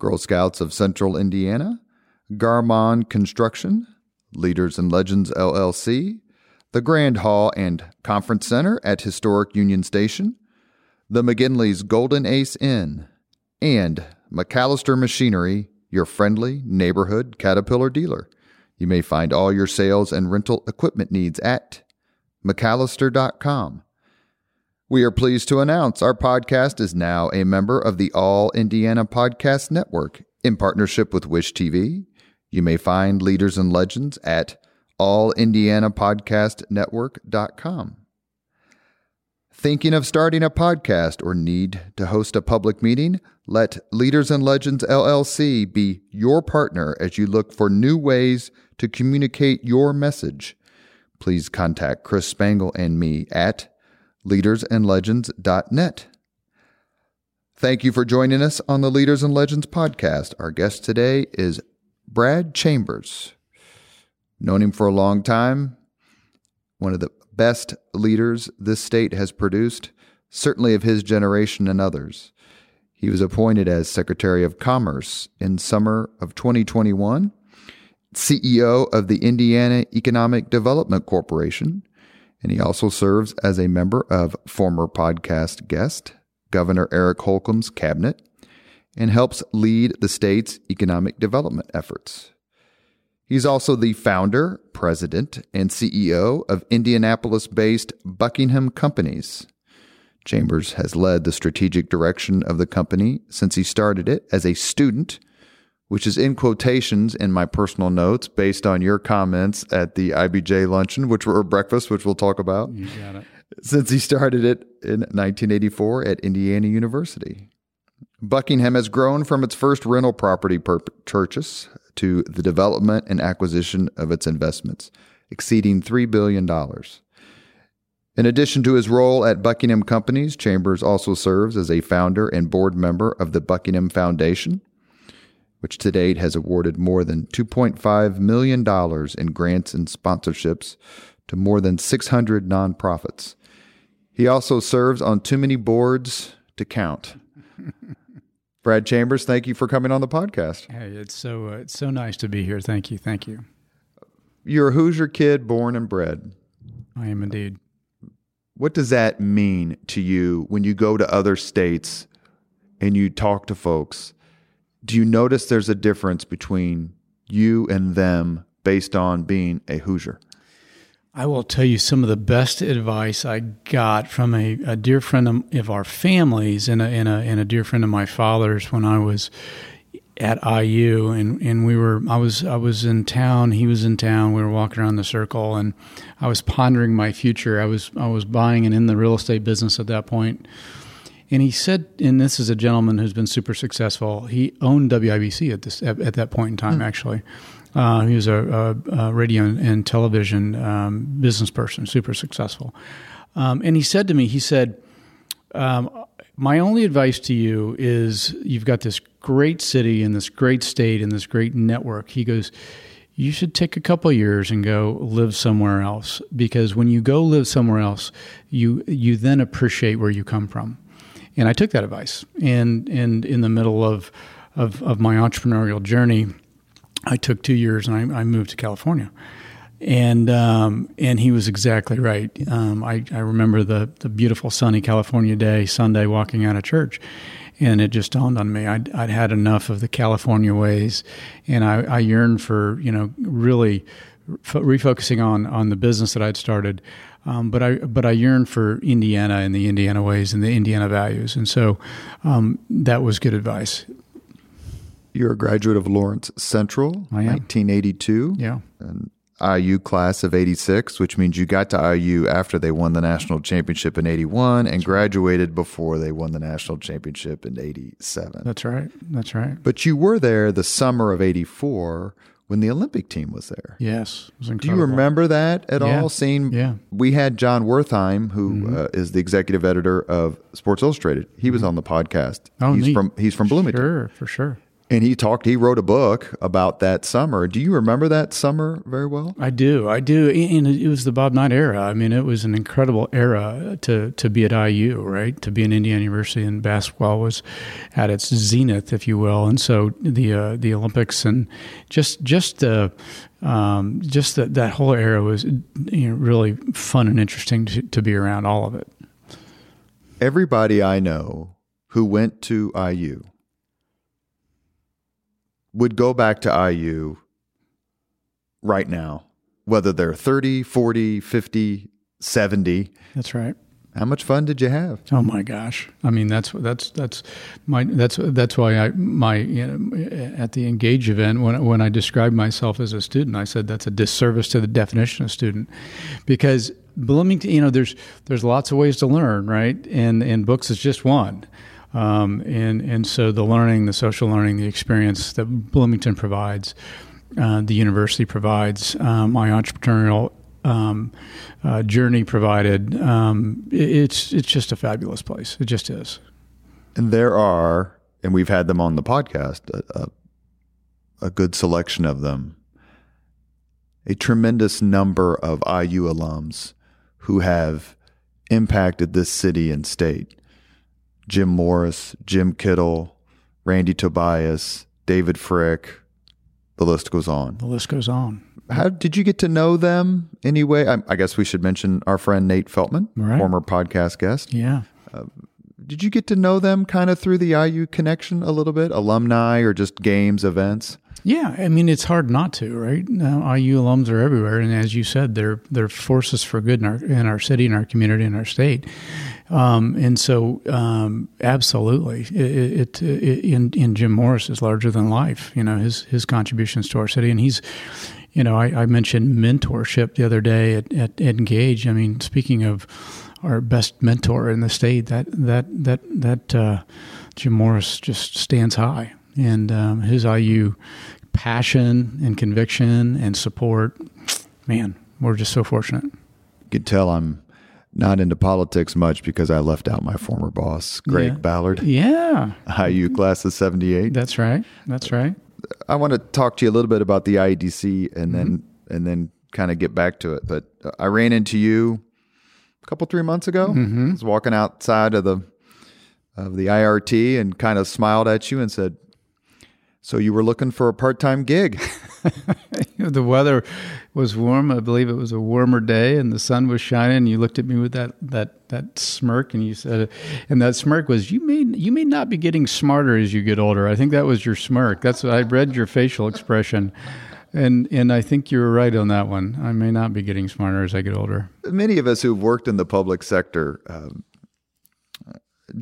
Girl Scouts of Central Indiana, Garmong Construction, Leaders and Legends LLC, the Grand Hall and Conference Center at Historic Union Station, the McGinley's Golden Ace Inn, and MacAllister Machinery, your friendly neighborhood Caterpillar dealer. You may find all your sales and rental equipment needs at MacAllister.com. We are pleased to announce our podcast is now a member of the All Indiana Podcast Network in partnership with Wish TV. You may find Leaders and Legends at allindianapodcastnetwork.com. Thinking of starting a podcast or need to host a public meeting? Let Leaders and Legends LLC be your partner as you look for new ways to communicate your message. Please contact Chris Spangle and me at leadersandlegends.net. Thank you for joining us on the Leaders and Legends podcast. Our guest today is Brad Chambers. Known him for a long time, one of the best leaders this state has produced, certainly of his generation and others. He was appointed as Secretary of Commerce in summer of 2021, CEO of the Indiana Economic Development Corporation, and he also serves as a member of former podcast guest Governor Eric Holcomb's cabinet and helps lead the state's economic development efforts. He's also the founder, president, and CEO of Indianapolis based Buckingham Companies. Chambers has led the strategic direction of the company since he started it as a student which is in quotations in my personal notes based on your comments at the IBJ luncheon, which were breakfast, which we'll talk about. You got it. Since he started it in 1984 at Indiana University. Buckingham has grown from its first rental property purchase to the development and acquisition of its investments, exceeding $3 billion. In addition to his role at Buckingham Companies, Chambers also serves as a founder and board member of the Buckingham Foundation, which to date has awarded more than $2.5 million in grants and sponsorships to more than 600 nonprofits. He also serves on too many boards to count. Brad Chambers, thank you for coming on the podcast. Hey, it's so uh, it's so nice to be here. Thank you, thank you. You're a Hoosier kid, born and bred. I am indeed. What does that mean to you when you go to other states and you talk to folks? Do you notice there's a difference between you and them based on being a Hoosier? I will tell you some of the best advice I got from a, a dear friend of, our families and a, and, a, and a dear friend of my father's when I was at IU and, and we were I was I was in town he was in town we were walking around the circle and I was pondering my future. I was I was buying and in the real estate business at that point and he said, and this is a gentleman who's been super successful. He owned WIBC at this at, at that point in time. Mm. Actually, uh, he was a, a, a radio and television um, business person, super successful. Um, and he said to me, he said, um, "My only advice to you is you've got this great city and this great state and this great network." He goes you should take a couple years and go live somewhere else because when you go live somewhere else you you then appreciate where you come from and I took that advice. And and in the middle of of, of my entrepreneurial journey, I took two years and I, I moved to California. And um, and he was exactly right. Um, I, I remember the the beautiful sunny California day, Sunday, walking out of church, and it just dawned on me I'd, I'd had enough of the California ways, and I, I yearned for you know really refocusing on on the business that I'd started, um, but I but I yearn for Indiana and the Indiana ways and the Indiana values, and so um, that was good advice. You're a graduate of Lawrence Central, I am. 1982. Yeah, and IU class of 86, which means you got to IU after they won the national championship in 81 and graduated before they won the national championship in 87. That's right. That's right. But you were there the summer of 84 when the Olympic team was there. Yes. Do you remember that at yeah. all? Seeing, yeah. we had Jon Wertheim, who mm-hmm. uh, is the executive editor of Sports Illustrated. He mm-hmm. was on the podcast. Oh, he's neat. from he's from Bloomington. Sure, for sure. And he talked, he wrote a book about that summer. Do you remember that summer very well? I do. I do. And it was the Bob Knight era. I mean, it was an incredible era to, to be at IU, right? To be in Indiana University and basketball was at its zenith, if you will. And so the, uh, the Olympics and just, just, uh, um, just that, that whole era was you know, really fun and interesting to, to be around all of it. Everybody I know who went to IU would go back to IU right now, whether they're 30, 40, 50, 70. That's right. How much fun did you have? Oh my gosh! I mean, that's that's that's my that's that's why I my you know, at the Engage event when when I described myself as a student, I said that's a disservice to the definition of student, because Bloomington, you know, there's there's lots of ways to learn, right? And and books is just one. Um, and and so the learning, the social learning, the experience that Bloomington provides, uh, the university provides, um, my entrepreneurial um, uh, journey provided. Um, it, it's it's just a fabulous place. It just is. And there are, and we've had them on the podcast, a, a, a good selection of them. A tremendous number of IU alums who have impacted this city and state Jim Morris, Jim Kittle, Randy Tobias, David Frick. The list goes on. The list goes on. How did you get to know them anyway? I, I guess we should mention our friend Nate Feltman, right. former podcast guest. Yeah. Uh, did you get to know them kind of through the IU connection a little bit, alumni or just games, events? Yeah, I mean it's hard not to, right? Now, IU alums are everywhere, and as you said, they're they're forces for good in our in our city, in our community, in our state. Um, and so, um, absolutely, it, it, it, in in Jim Morris is larger than life. You know his his contributions to our city, and he's, you know, I, I mentioned mentorship the other day at, at, Engage. I mean, speaking of our best mentor in the state, that that that that uh, Jim Morris just stands high and um, his IU passion and conviction and support. Man, we're just so fortunate. You can tell I'm not into politics much because I left out my former boss, Greg yeah. Ballard. Yeah. IU class of 78. That's right. That's right. I want to talk to you a little bit about the IEDC and mm-hmm. then and then kind of get back to it. But I ran into you a couple three months ago. Mm-hmm. I was walking outside of the of the IRT and kind of smiled at you and said, so you were looking for a part-time gig. the weather was warm. I believe it was a warmer day, and the sun was shining. And you looked at me with that that that smirk, and you said, and that smirk was, "You may you may not be getting smarter as you get older." I think that was your smirk. That's I read your facial expression. And and I think you're right on that one. I may not be getting smarter as I get older. Many of us who've worked in the public sector um,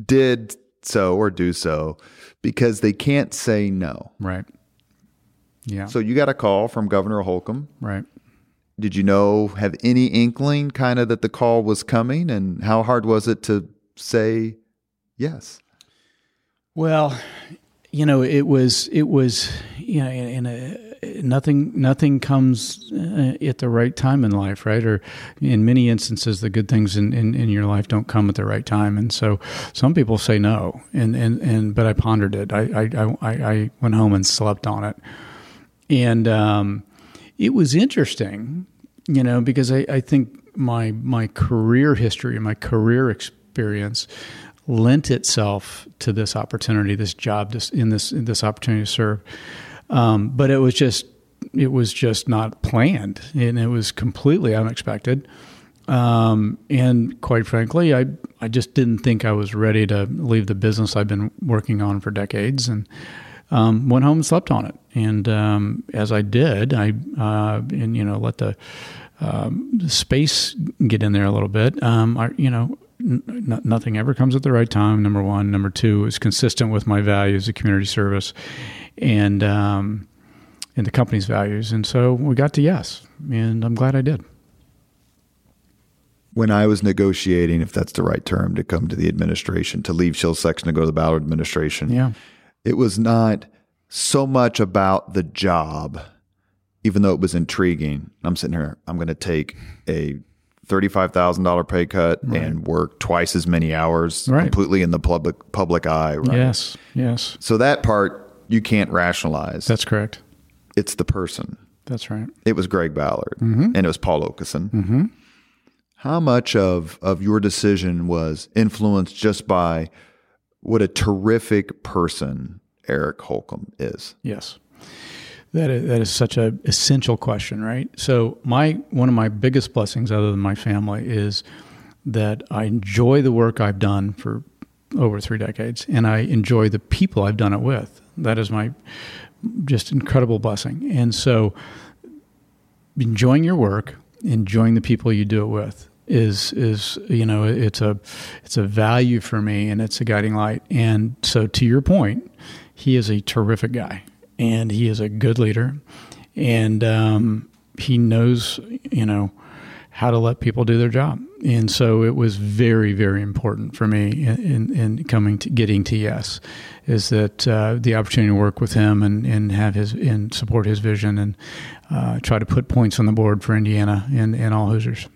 did so or do so because they can't say no. Right. Yeah. So you got a call from Governor Holcomb. Right. Did you know, have any inkling kind of that the call was coming? And how hard was it to say yes? Well, you know, it was, it was, you know, in, in a, nothing nothing comes uh, at the right time in life, right? Or in many instances, the good things in, in, in, your life don't come at the right time, and so some people say no. And and, and but I pondered it. I I, I, I went home and slept on it, and um, it was interesting, you know, because I, I think my my career history, and my career experience lent itself to this opportunity, this job, this in this in this opportunity to serve. Um, but it was just it was just not planned, and it was completely unexpected. Um, and quite frankly, I I just didn't think I was ready to leave the business I've been working on for decades, and um, went home and slept on it. And um, as I did, I uh, and you know let the, um, space get in there a little bit. Um, I you know n- nothing ever comes at the right time. Number one, number two is consistent with my values of community service, and um, and the company's values. And so we got to yes, and I'm glad I did. When I was negotiating, if that's the right term, to come to the administration, to leave Shiel Sexton to go to the Ballard administration, Yeah. it was not so much about the job, even though it was intriguing. I'm sitting here, I'm going to take a $35,000 pay cut and work twice as many hours Right. completely in the public public eye. Right? Yes. Yes. So that part you can't rationalize. That's correct. it's the person. That's right. It was Greg Ballard mm-hmm. and it was Paul Okeson. Mm-hmm. How much of, of your decision was influenced just by what a terrific person Eric Holcomb is? Yes. That is, that is such a essential question, right? So my one of my biggest blessings, other than my family, is that I enjoy the work I've done for over three decades, and I enjoy the people I've done it with. That is my just incredible blessing. And so, enjoying your work, enjoying the people you do it with is is you know it's a it's a value for me and it's a guiding light. And so, to your point, he is a terrific guy and he is a good leader and um, he knows you know how to let people do their job and so it was very very important for me in, in, in coming to getting to yes is that uh, the opportunity to work with him and, and have his and support his vision and uh, try to put points on the board for indiana and, and all hoosiers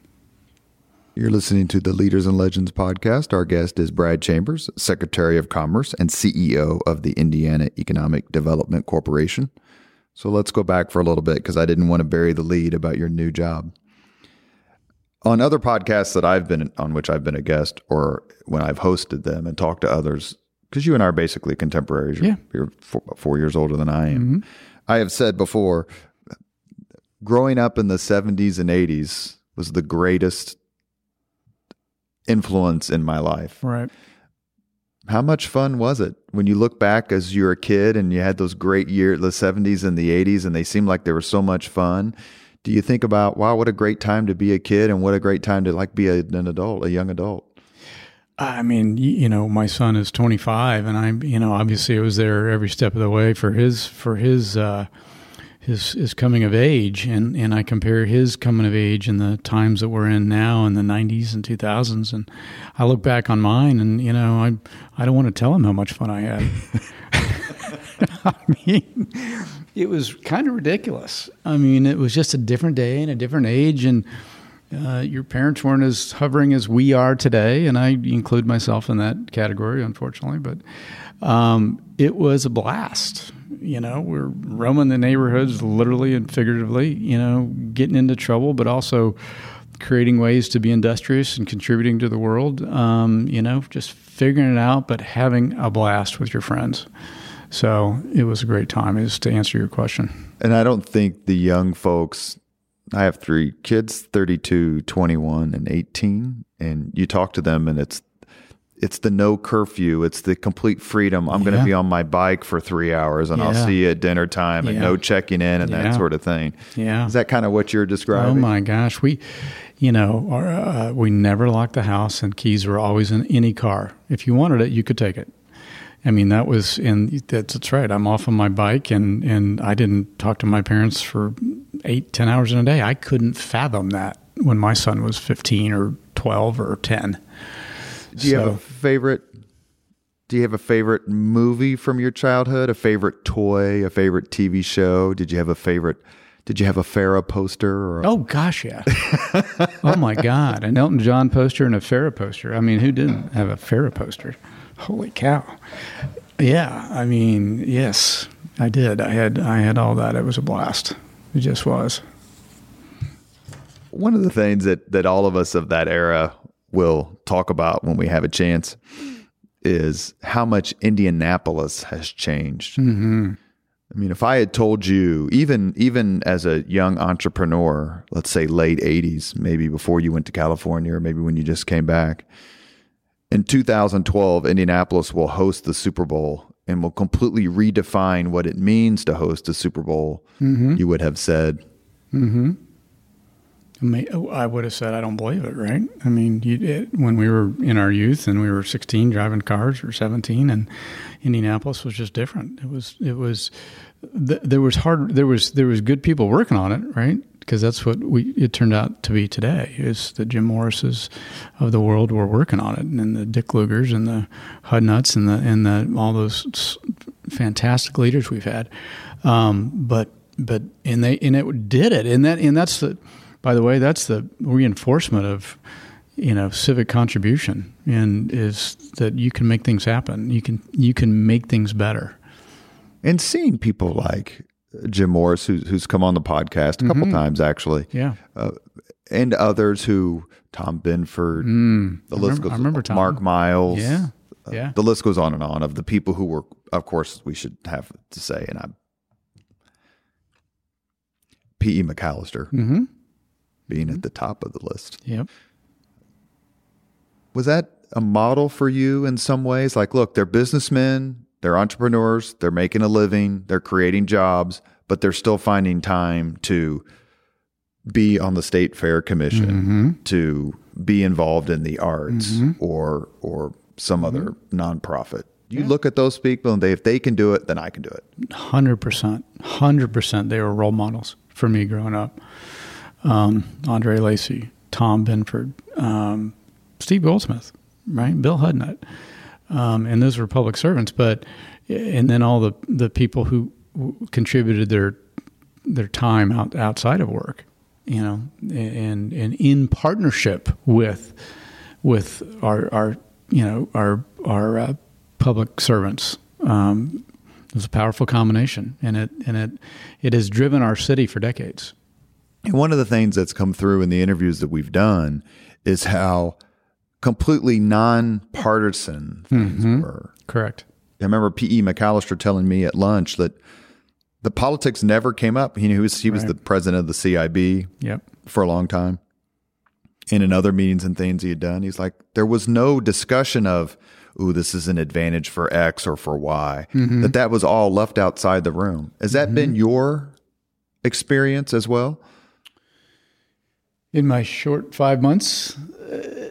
You're listening to the Leaders and Legends podcast. Our guest is Brad Chambers, Secretary of Commerce and CEO of the Indiana Economic Development Corporation. So let's go back for a little bit because I didn't want to bury the lead about your new job. On other podcasts that I've been on, which I've been a guest, or when I've hosted them and talked to others, because you and I are basically contemporaries. You're, Yeah. you're four, four years older than I am. Mm-hmm. I have said before, growing up in the 70s and 80s was the greatest influence in my life. right How much fun was it when you look back as you're a kid and you had those great years, the 70s and the 80s, and they seemed like they were so much fun? Do you think about, wow, what a great time to be a kid and what a great time to like be a, an adult, a young adult? I mean, you know, my son is 25, and I'm, you know, obviously I was there every step of the way for his for his uh, his his coming of age, and and I compare his coming of age and the times that we're in now in the 90s and 2000s, and I look back on mine, and you know, I I don't want to tell him how much fun I had. I mean, it was kind of ridiculous. I mean, it was just a different day and a different age, and uh, your parents weren't as hovering as we are today, and I include myself in that category, unfortunately. But um, it was a blast. You know, we're roaming the neighborhoods, literally and figuratively. You know, getting into trouble, but also creating ways to be industrious and contributing to the world. Um, you know, just figuring it out, but having a blast with your friends. So it was a great time. Is to answer your question. And I don't think the young folks, I have three kids 32, 21, and 18. And you talk to them, and it's it's the no curfew. It's the complete freedom. I'm going to be on my bike for three hours, and I'll see you at dinner time, and Yeah. no checking in, and Yeah. that sort of thing. Yeah. Is that kind of what you're describing? Oh my gosh, we, you know, our, uh, we never locked the house, and keys were always in any car. If you wanted it, you could take it. I mean, that was, and that's, that's right. I'm off on my bike, and and I didn't talk to my parents for eight, ten hours in a day. I couldn't fathom that when my son was 15 or 12 or 10. Do you have a favorite? Do you have a favorite movie from your childhood? A favorite toy? A favorite TV show? Did you have a favorite? Did you have a Farrah poster? Or a, Oh gosh, yeah. oh my God, an Elton John poster and a Farrah poster. I mean, who didn't have a Farrah poster? Holy cow! Yeah, I mean, yes, I did. I had I had all that. It was a blast. It just was. One of the things that that all of us of that era will talk about when we have a chance is how much Indianapolis has changed. Mm-hmm. I mean, if I had told you, even even as a young entrepreneur, let's say late '80s, maybe before you went to California, or maybe when you just came back, in 2012, Indianapolis will host the Super Bowl and will completely redefine what it means to host a Super Bowl. Mm-hmm. You would have said, mm-hmm. oh, I would have said I don't believe it, right? I mean, you, it, when we were in our youth and we were 16 driving cars or 17, and Indianapolis was just different. It was it was there was hard there was there was good people working on it, right? Because that's what we it turned out to be today. Is the Jim Morrises of the world were working on it, and the Dick Lugars and the Hudnuts and the and the all those fantastic leaders we've had. Um, but but and they and it did it, and that and that's the by the way, that's the reinforcement of you know civic contribution, and is that you can make things happen. You can you can make things better. And seeing people like Jim Morris, who's, who's come on the podcast a couple mm-hmm. times actually, yeah, uh, and others who Tom Binford, mm, the list remember, goes. I remember Tom. Mark Miles, yeah, uh, yeah. The list goes on and on of the people who were, of course, we should have to say, and I, P.E. MacAllister, mm-hmm being at the top of the list. Yep. Was that a model for you in some ways? Like, look, they're businessmen, they're entrepreneurs, they're making a living, they're creating jobs, but they're still finding time to be on the state fair commission, mm-hmm. to be involved in the arts mm-hmm. or or some mm-hmm. other nonprofit. You yeah. look at those people and they if they can do it, then I can do it. Hundred percent. Hundred percent they were role models for me growing up um, Andre Lacy, Tom Binford, um, Steve Goldsmith, right? Bill Hudnut. Um, and those were public servants, but and then all the, the people who contributed their their time out outside of work, you know, and and in partnership with with our our you know our our uh, public servants. Um, it was a powerful combination, and it and it it has driven our city for decades. And one of the things that's come through in the interviews that we've done is how completely nonpartisan things mm-hmm. were. Correct. I remember P.E. MacAllister telling me at lunch that the politics never came up. He, was he was right. the president of the CIB yep. for a long time. And in other meetings and things he had done, he's like, there was no discussion of, ooh, this is an advantage for X or for Y. Mm-hmm. That that was all left outside the room. Has that mm-hmm. been your experience as well? in my short five months.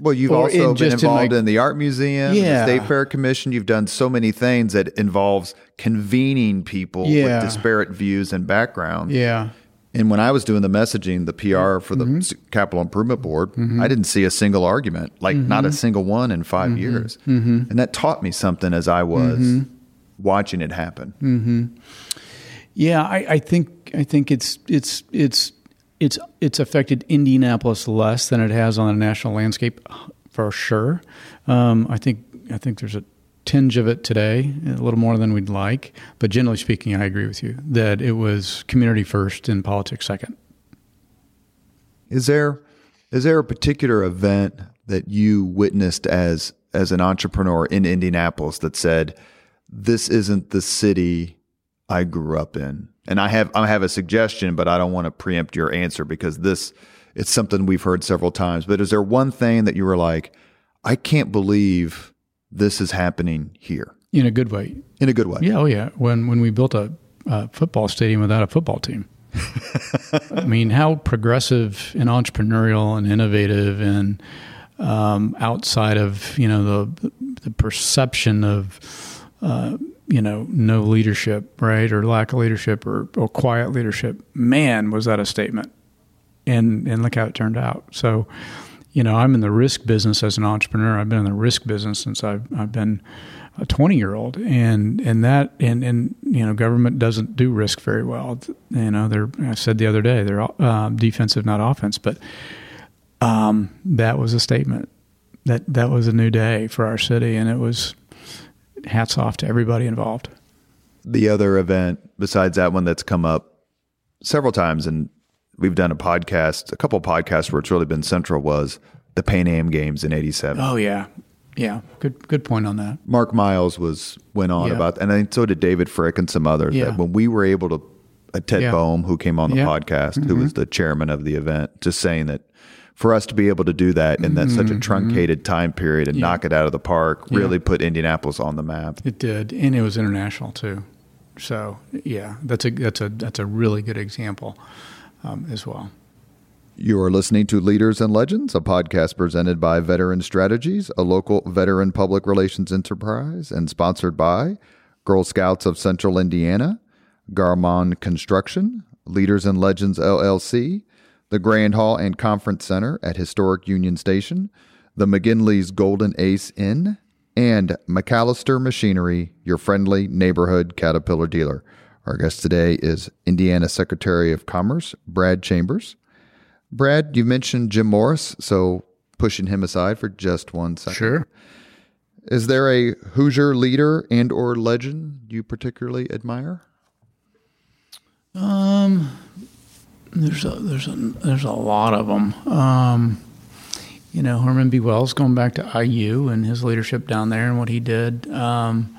Well, you've also been involved in, in, the art museum, yeah. the state fair commission. You've done so many things that involves convening people yeah. with disparate views and backgrounds. Yeah. And when I was doing the messaging, the PR for the mm-hmm. Capital Improvement Board, mm-hmm. I didn't see a single argument, like mm-hmm. not a single one in 5 mm-hmm. years. Mm-hmm. And that taught me something as I was mm-hmm. watching it happen. Yeah, I, I think I think it's it's it's it's it's affected Indianapolis less than it has on the national landscape, for sure. Um, I think I think there's a tinge of it today, a little more than we'd like. But generally speaking, I agree with you that it was community first and politics second. Is there is there a particular event that you witnessed as as an entrepreneur in Indianapolis that said, "This isn't the city I grew up in"? And I have I have a suggestion, but I don't want to preempt your answer because this it's something we've heard several times. But is there one thing that you were like, I can't believe this is happening here? In a good way. In a good way. Yeah. Oh yeah. When when we built a, a football stadium without a football team. I mean, how progressive and entrepreneurial and innovative and um, outside of you know the the perception of you know, no leadership, right, or lack of leadership, or, or quiet leadership. Man, was that a statement! And and look how it turned out. So, you know, I'm in the risk business as an entrepreneur. I've been in the risk business since I've I've been a 20 year old, and and that and and you know, government doesn't do risk very well. You know, they're I said the other day they're uh, defensive, not offense, but um, that was a statement that that was a new day for our city, and it was hats off to everybody involved. The other event besides that one that's come up several times, and we've done a podcast, a couple podcasts where it's really been central was the Pan Am Games in '87. Oh yeah, yeah, good good point on that. Mark Miles was went on yeah. about, and I think so did David Frick and some others. Yeah. That when we were able to, uh, Ted yeah. Boehm, who came on the yeah. podcast, mm-hmm. who was the chairman of the event, just saying that for us to be able to do that in that mm-hmm, such a mm-hmm. truncated time period and yeah. knock it out of the park really yeah. put Indianapolis on the map. It did, and it was international too. So yeah, that's a that's a that's a really good example um, as well. You are listening to Leaders and Legends, a podcast presented by Veteran Strategies, a local veteran public relations enterprise, and sponsored by Girl Scouts of Central Indiana, Garmong Construction, Leaders and Legends LLC, the Grand Hall and Conference Center at Historic Union Station, the McGinley's Golden Ace Inn, and MacAllister Machinery, your friendly neighborhood Caterpillar dealer. Our guest today is Indiana Secretary of Commerce, Brad Chambers. Brad, you mentioned Jim Morris, so pushing him aside for just one second. Sure. Is there a Hoosier leader and or legend you particularly admire? Um, there's a there's a there's a lot of them. Um, you know, Herman B. Wells going back to IU and his leadership down there and what he did. Um,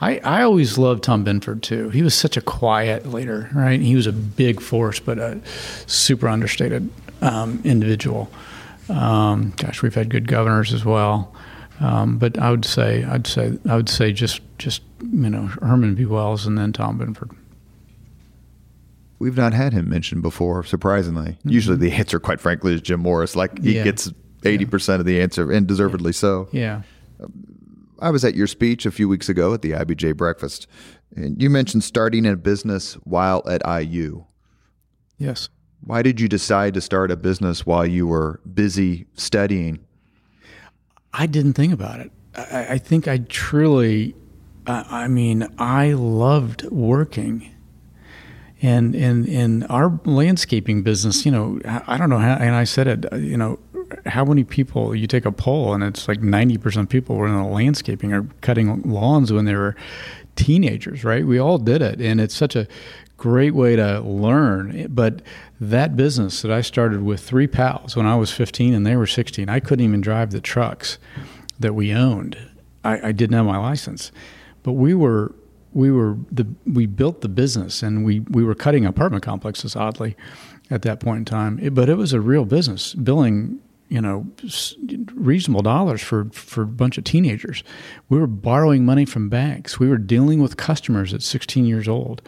I, I always loved Tom Binford too. He was such a quiet leader, right? He was a big force, but a super understated um, individual. Um, gosh, we've had good governors as well, um, but I would say I'd say I would say just just you know Herman B. Wells and then Tom Binford. We've not had him mentioned before, surprisingly. Mm-hmm. Usually the answer, quite frankly, is Jim Morris. Like he yeah. gets 80% yeah. of the answer, and deservedly so. Yeah. I was at your speech a few weeks ago at the IBJ breakfast, and you mentioned starting a business while at IU. Yes. Why did you decide to start a business while you were busy studying? I didn't think about it. I, I think I truly, I mean, I loved working and in in our landscaping business, you know, I don't know how, and I said it, uh, you know, how many people you take a poll and it's like 90% people were in the landscaping or cutting lawns when they were teenagers, right? We all did it. And it's such a great way to learn. But that business that I started with three pals when I was 15 and they were 16, I couldn't even drive the trucks that we owned. I, I didn't have my license. But we were we were the we built the business and we we were cutting apartment complexes oddly at that point in time. It, but it was a real business, billing you know reasonable dollars for for a bunch of teenagers. We were borrowing money from banks. We were dealing with customers at 16 years old.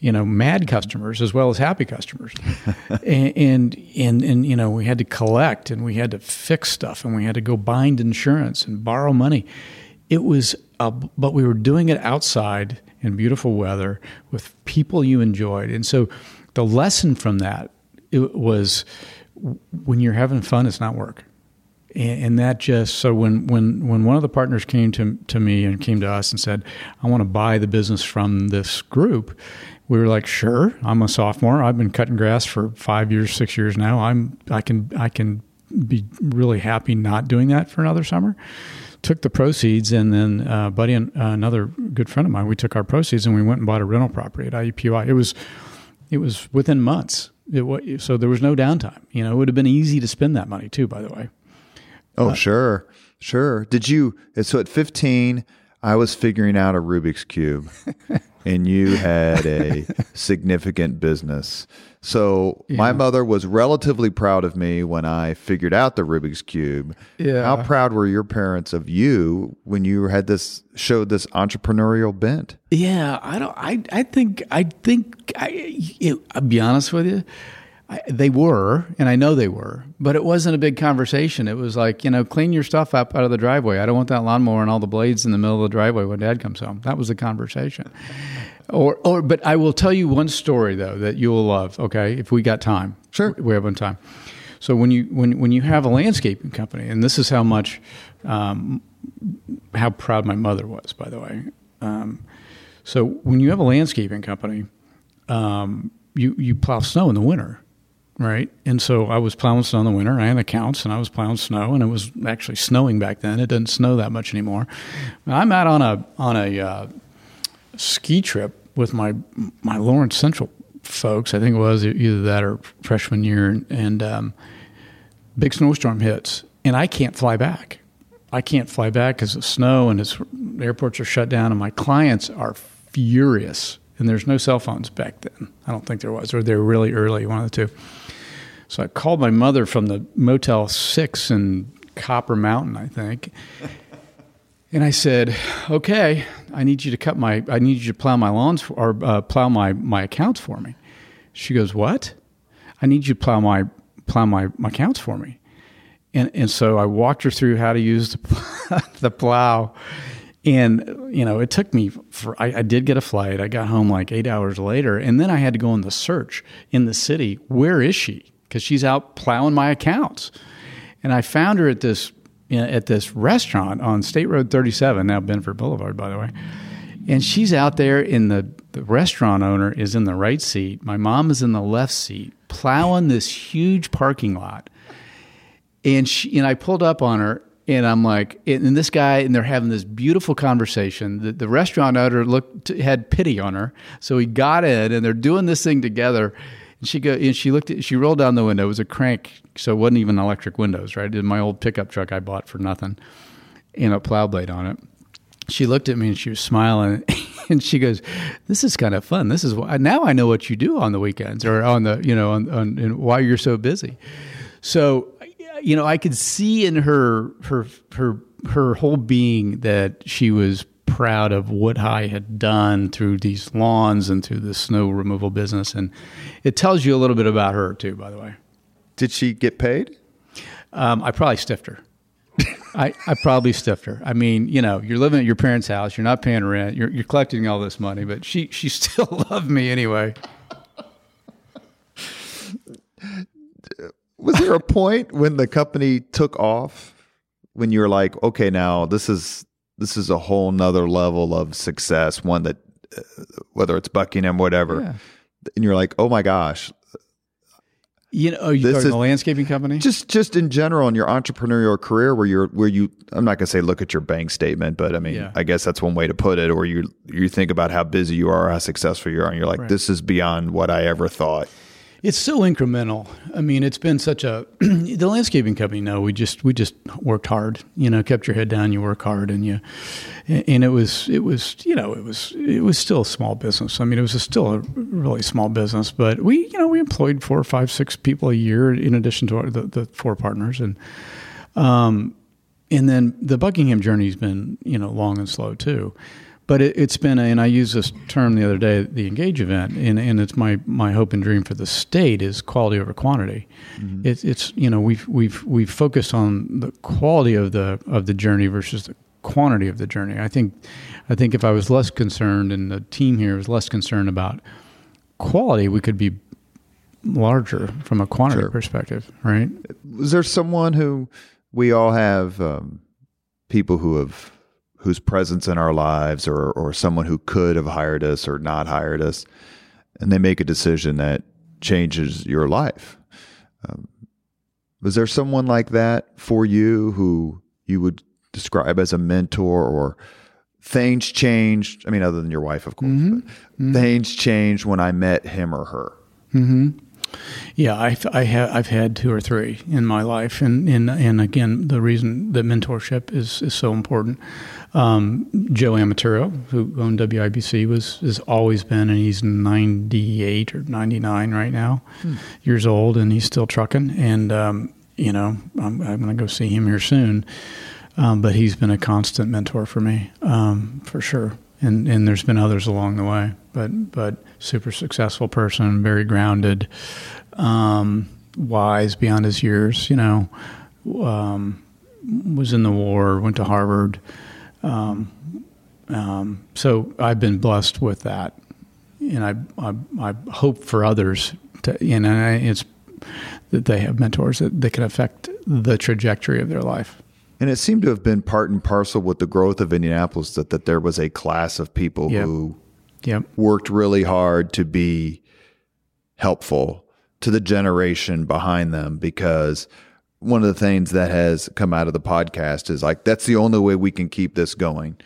You know, mad customers as well as happy customers, and, and and and you know we had to collect and we had to fix stuff and we had to go bind insurance and borrow money. It was, Uh, a, but we were doing it outside in beautiful weather with people you enjoyed, and so the lesson from that was when you're having fun, it's not work. And, and that just so when when when one of the partners came to to me and came to us and said, "I want to buy the business from this group," we were like, "Sure." I'm a sophomore. I've been cutting grass for five years, six years now. I'm I can I can be really happy not doing that for another summer took the proceeds and then uh, buddy and uh, another good friend of mine we took our proceeds and we went and bought a rental property at IUPUI. It was it was within months. It, so there was no downtime. You know, it would have been easy to spend that money too. By the way. Oh uh, sure, sure. Did you? So at fifteen, I was figuring out a Rubik's cube, and you had a significant business. So yeah. my mother was relatively proud of me when I figured out the Rubik's cube. Yeah. How proud were your parents of you when you had this showed this entrepreneurial bent? Yeah, I don't. I I think I think I. It, I'll be honest with you. I, they were, and I know they were, but it wasn't a big conversation. It was like, you know, clean your stuff up out of the driveway. I don't want that lawnmower and all the blades in the middle of the driveway when Dad comes home. That was the conversation. Or, or, but I will tell you one story though that you will love. Okay, if we got time, sure, we have one time. So when you when when you have a landscaping company, and this is how much, um, how proud my mother was, by the way. Um, so when you have a landscaping company, um, you you plow snow in the winter, right? And so I was plowing snow in the winter. I had accounts, and I was plowing snow, and it was actually snowing back then. It doesn't snow that much anymore. I'm out on a on a uh, ski trip with my my Lawrence Central folks. I think it was either that or freshman year, and um, big snowstorm hits, and I can't fly back. I can't fly back because of snow, and it's, airports are shut down, and my clients are furious. And there's no cell phones back then. I don't think there was, or they were really early, one of the two. So I called my mother from the Motel Six in Copper Mountain, I think, and I said, "Okay, I need you to cut my, I need you to plow my lawns for, or uh, plow my my accounts for me." She goes, "What? I need you to plow my plow my my counts for me. And and so I walked her through how to use the, the plow. And you know, it took me for I, I did get a flight. I got home like eight hours later, and then I had to go in the search in the city. Where is she? Because she's out plowing my accounts. And I found her at this at this restaurant on State Road 37, now Binford Boulevard, by the way. And she's out there in the, the restaurant owner is in the right seat. My mom is in the left seat, plowing this huge parking lot. And she and I pulled up on her and I'm like, and this guy, and they're having this beautiful conversation. The, the restaurant owner looked had pity on her, so he got in, and they're doing this thing together. And she go, and she looked, at, she rolled down the window. It was a crank, so it wasn't even electric windows, right? In my old pickup truck I bought for nothing, and a plow blade on it she looked at me and she was smiling and she goes this is kind of fun this is why now i know what you do on the weekends or on the you know on, on and why you're so busy so you know i could see in her her her her whole being that she was proud of what i had done through these lawns and through the snow removal business. And it tells you a little bit about her too by the way. Did she get paid? Um, i probably stiffed her. I, I probably stiffed her. I mean, you know, you're living at your parents' house, you're not paying rent, you're, you're collecting all this money, but she, she still loved me anyway. Was there a point when the company took off when you were like, okay, now this is this is a whole nother level of success, one that uh, whether it's Buckingham, whatever, yeah. and you're like, oh my gosh, you know, are you this is, a landscaping company? Just just in general in your entrepreneurial career where you're where you I'm not gonna say look at your bank statement, but I mean yeah. I guess that's one way to put it, or you you think about how busy you are, how successful you are, and you're like, right. this is beyond what I ever thought. It's so incremental. I mean, it's been such a the landscaping company. No, we just we just worked hard. You know, kept your head down. You work hard, and you and it was it was you know it was it was still a small business. I mean, it was still a really small business, but we you know we employed four, five, six people a year in addition to our, the the four partners, and um, and then the Buckingham journey's been you know long and slow too. But it, has been, a, and I used this term the other day the Engage event, and, and it's my, my hope and dream for the state is quality over quantity. Mm-hmm. It, it's you know we've we've we've focused on the quality of the of the journey versus the quantity of the journey. I think I think if I was less concerned, and the team here was less concerned about quality, we could be larger from a quantity sure. perspective, right? Is there someone who we all have um, people who have whose presence in our lives or or someone who could have hired us or not hired us and they make a decision that changes your life um, was there someone like that for you who you would describe as a mentor or things changed i mean other than your wife of course mm-hmm. Mm-hmm. things changed when i met him or her mm-hmm. Yeah, I've I have I've had two or three in my life, and and and again, the reason that mentorship is is so important. Um, Joe Amaturo, who owned WIBC, was has always been, and he's ninety eight or ninety nine right now, hmm. years old, and he's still trucking. And um, you know, I'm, I'm going to go see him here soon. Um, but he's been a constant mentor for me, um, for sure. And and there's been others along the way, but but super successful person, very grounded, um, wise beyond his years. You know, um, was in the war, went to Harvard. Um, um, so I've been blessed with that, and I I, I hope for others to. You know, it's that they have mentors that, that can affect the trajectory of their life. And it seemed to have been part and parcel with the growth of Indianapolis that, that there was a class of people yep. who yep. worked really hard to be helpful to the generation behind them because one of the things that has come out of the podcast is like that's the only way we can keep this going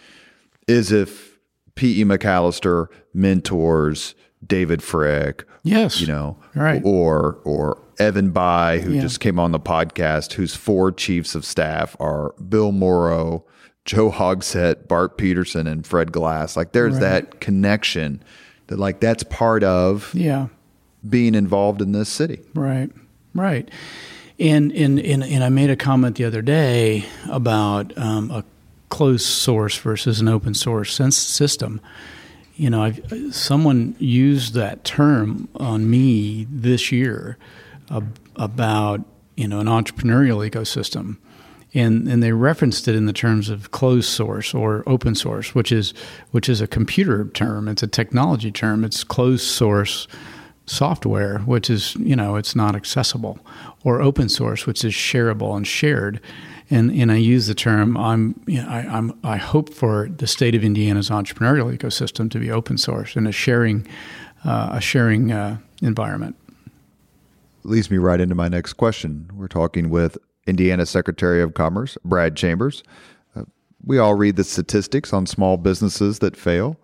is if P.E. MacAllister mentors David Frick. Yes. You know, right. or or Evan Bayh, who yeah. just came on the podcast, whose four chiefs of staff are Bill Moreau, Joe Hogsett, Bart Peterson, and Fred Glass. Like there's right. that connection that like that's part of yeah being involved in this city. Right. Right. And and and, and I made a comment the other day about um, a closed source versus an open source system. You know, I've, someone used that term on me this year ab- about you know an entrepreneurial ecosystem, and and they referenced it in the terms of closed source or open source, which is which is a computer term. It's a technology term. It's closed source software, which is you know it's not accessible, or open source, which is shareable and shared. And and I use the term I'm you know, I, I'm I hope for the state of Indiana's entrepreneurial ecosystem to be open source and a sharing uh, a sharing uh, environment. Leads me right into my next question. We're talking with Indiana Secretary of Commerce Brad Chambers. Uh, we all read the statistics on small businesses that fail.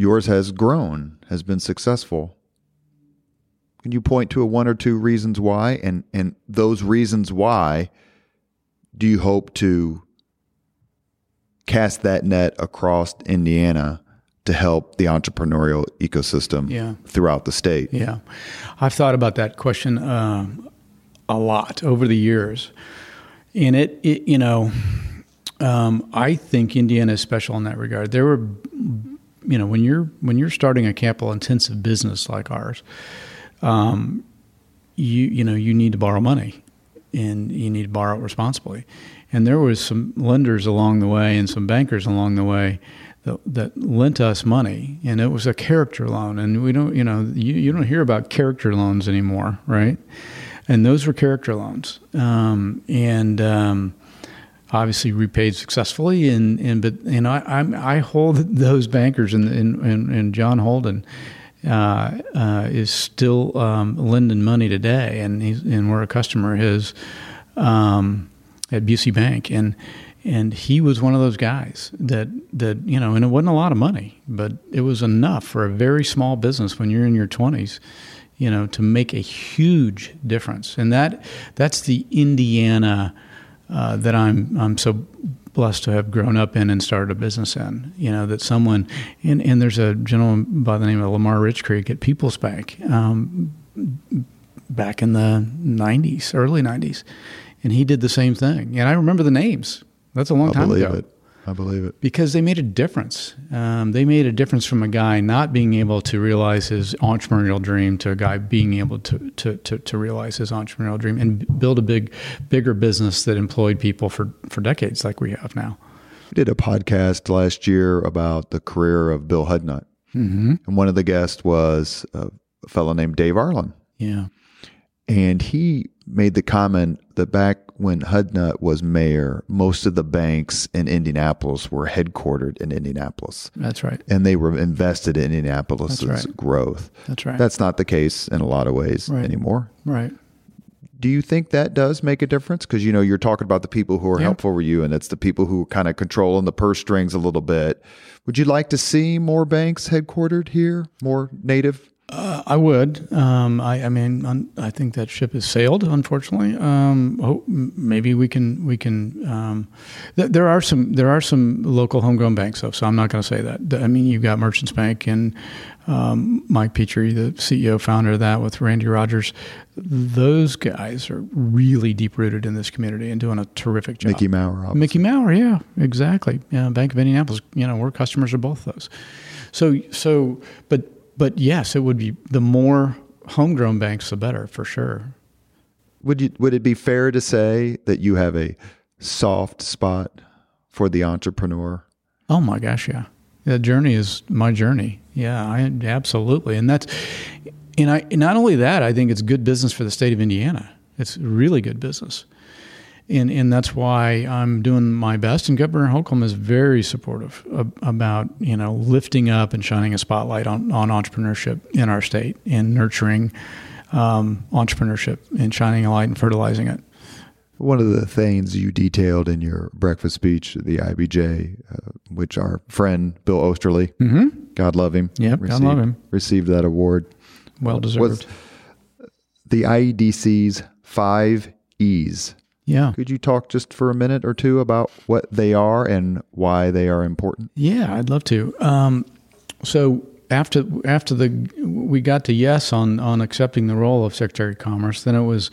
Yours has grown, has been successful. Can you point to a one or two reasons why? And and those reasons why do you hope to cast that net across Indiana to help the entrepreneurial ecosystem Yeah. throughout the state? Yeah, I've thought about that question uh, a lot over the years, and it, it you know, um, I think Indiana is special in that regard. There were, you know, when you're when you're starting a capital intensive business like ours, um, you you know you need to borrow money, and you need to borrow it responsibly. And there was some lenders along the way and some bankers along the way that, that lent us money, and it was a character loan. And we don't, you know, you, you don't hear about character loans anymore, right? And those were character loans, um, and um, obviously repaid successfully. And, and but you know, I, I hold those bankers and and, and, John Holden. Uh, uh, is still um, lending money today, and he's and we're a customer his um, at Busey Bank, and and he was one of those guys that that you know, and it wasn't a lot of money, but it was enough for a very small business when you're in your twenties, you know, to make a huge difference, and that that's the Indiana uh, that I'm I'm so blessed to have grown up in and started a business in. You know that someone and and there's a gentleman by the name of Lamar Rich Creek at People's Bank um, back in the '90s, early '90s, and he did the same thing. And I remember the names. That's a long I time ago it. I believe it. because they made a difference. Um, they made a difference from a guy not being able to realize his entrepreneurial dream to a guy being able to to, to, to realize his entrepreneurial dream and build a big, bigger business that employed people for, for decades, like we have now. We did a podcast last year about the career of Bill Hudnut. Mm-hmm. And one of the guests was a fellow named Dave Arlen. Yeah, And he made the comment that back when Hudnut was mayor, most of the banks in Indianapolis were headquartered in Indianapolis. that's right. And they were invested in Indianapolis's That's right. growth. That's right. That's not the case in a lot of ways Right. anymore. right. Do you think that does make a difference? Because you know you're talking about the people who are Yeah. helpful for you, and it's the people who are kind of controlling the purse strings a little bit. Would you like to see more banks headquartered here, more native? I would. Um, I, I mean, un, I think that ship has sailed. Unfortunately, um, maybe we can. We can. Um, th- there are some. There are some local homegrown banks, though. So I'm not going to say that. I mean, you've got Merchants Bank and um, Mike Petrie, the CEO founder of that, with Randy Rogers. Those guys are really deep rooted in this community and doing a terrific job. Mickey Maurer, obviously. Mickey Maurer, yeah, exactly. Yeah, Bank of Indianapolis. You know, we're customers of both those. So, so, but, but yes, it would be the more homegrown banks, the better for sure. Would you? Would it be fair to say that you have a soft spot for the entrepreneur? Oh my gosh, yeah. The journey is my journey. Yeah, I absolutely, and that's, and I and not only that, I think it's good business for the state of Indiana. It's really good business, and and that's why I'm doing my best. And Governor Holcomb is very supportive of, about you know lifting up and shining a spotlight on on entrepreneurship in our state and nurturing um, entrepreneurship and shining a light and fertilizing it. One of the things you detailed in your breakfast speech, at the IBJ, uh, which our friend Bill Oesterle, God love him, Yep, God love him. received that award. Well deserved. was deserved. the IEDC's five E's. Yeah. Could you talk just for a minute or two about what they are and why they are important? Yeah, I'd love to. Um, so after after the we got to yes on on accepting the role of Secretary of Commerce, then it was,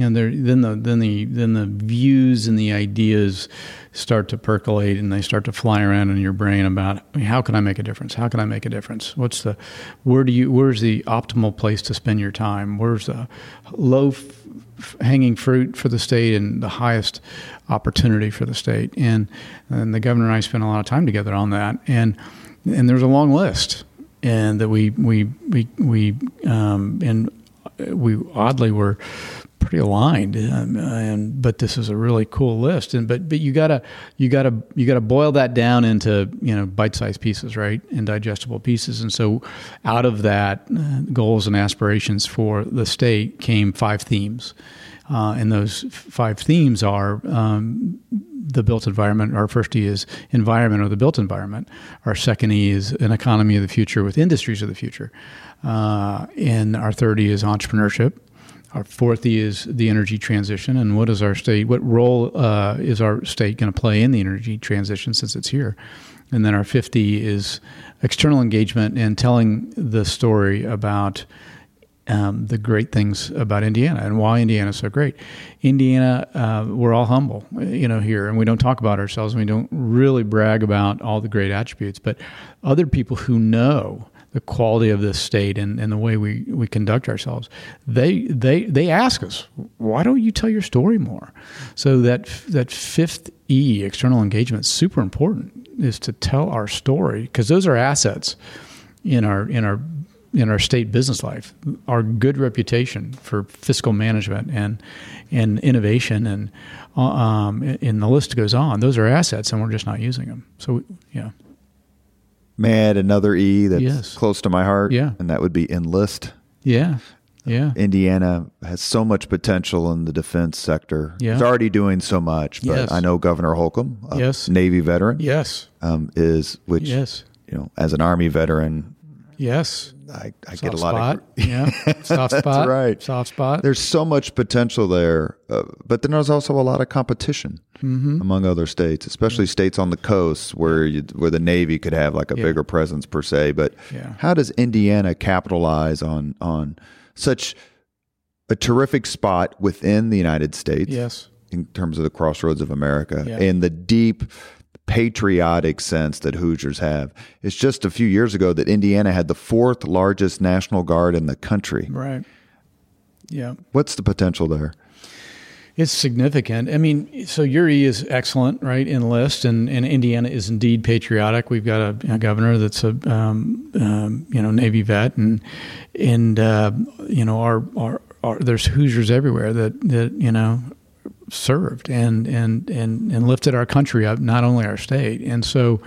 you know, then the then the then the views and the ideas start to percolate and they start to fly around in your brain about how can I make a difference? How can I make a difference? What's the where do you where's the optimal place to spend your time? Where's the low f- hanging fruit for the state and the highest opportunity for the state? And and the governor and I spent a lot of time together on that. And and there's a long list and that we we we we um, and we oddly were pretty aligned. Um, and but this is a really cool list. And but but you gotta you gotta you gotta boil that down into you know bite sized pieces, right, and digestible pieces. And so out of that, uh, goals and aspirations for the state came five themes. Uh, and those five themes are um, the built environment. Our first E is environment or the built environment. Our second E is an economy of the future with industries of the future. Uh, and our third E is entrepreneurship. Our fourth E is the energy transition, and what is our state? What role uh, is our state going to play in the energy transition since it's here? And then our fifth E is external engagement and telling the story about um, the great things about Indiana and why Indiana is so great. Indiana, uh, we're all humble, you know, here, and we don't talk about ourselves. And we don't really brag about all the great attributes, but other people who know the quality of this state and, and the way we, we conduct ourselves, they they they ask us, why don't you tell your story more? So that that fifth E, external engagement, is super important, is to tell our story because those are assets in our in our in our state business life. Our good reputation for fiscal management and and innovation and uh, um, and the list goes on. Those are assets, and we're just not using them. So yeah. May I add another E that's yes. close to my heart? Yeah. And that would be enlist. Yeah. Yeah. Indiana has so much potential in the defense sector. Yeah. It's already doing so much, but yes. I know Governor Holcomb, yes. Navy veteran, yes, um, is which yes. you know, as an Army veteran, yes, I, I get a lot spot. of yeah, soft spot. That's right, soft spot. There's so much potential there, uh, but then there's also a lot of competition mm-hmm. among other states, especially yeah. states on the coast where you, where the Navy could have like a yeah. bigger presence per se. But yeah. how does Indiana capitalize on on such a terrific spot within the United States? Yes, in terms of the crossroads of America and the deep patriotic sense that Hoosiers have. It's just a few years ago that Indiana had the fourth largest National Guard in the country. Right. Yeah. What's the potential there? It's significant. I mean, so Uri is excellent, right? Enlist, and, and Indiana is indeed patriotic. We've got a, a governor that's a um, um, you know Navy vet, and and uh, you know our, our, our there's Hoosiers everywhere that that you know served and and and and lifted our country up, not only our state. And so,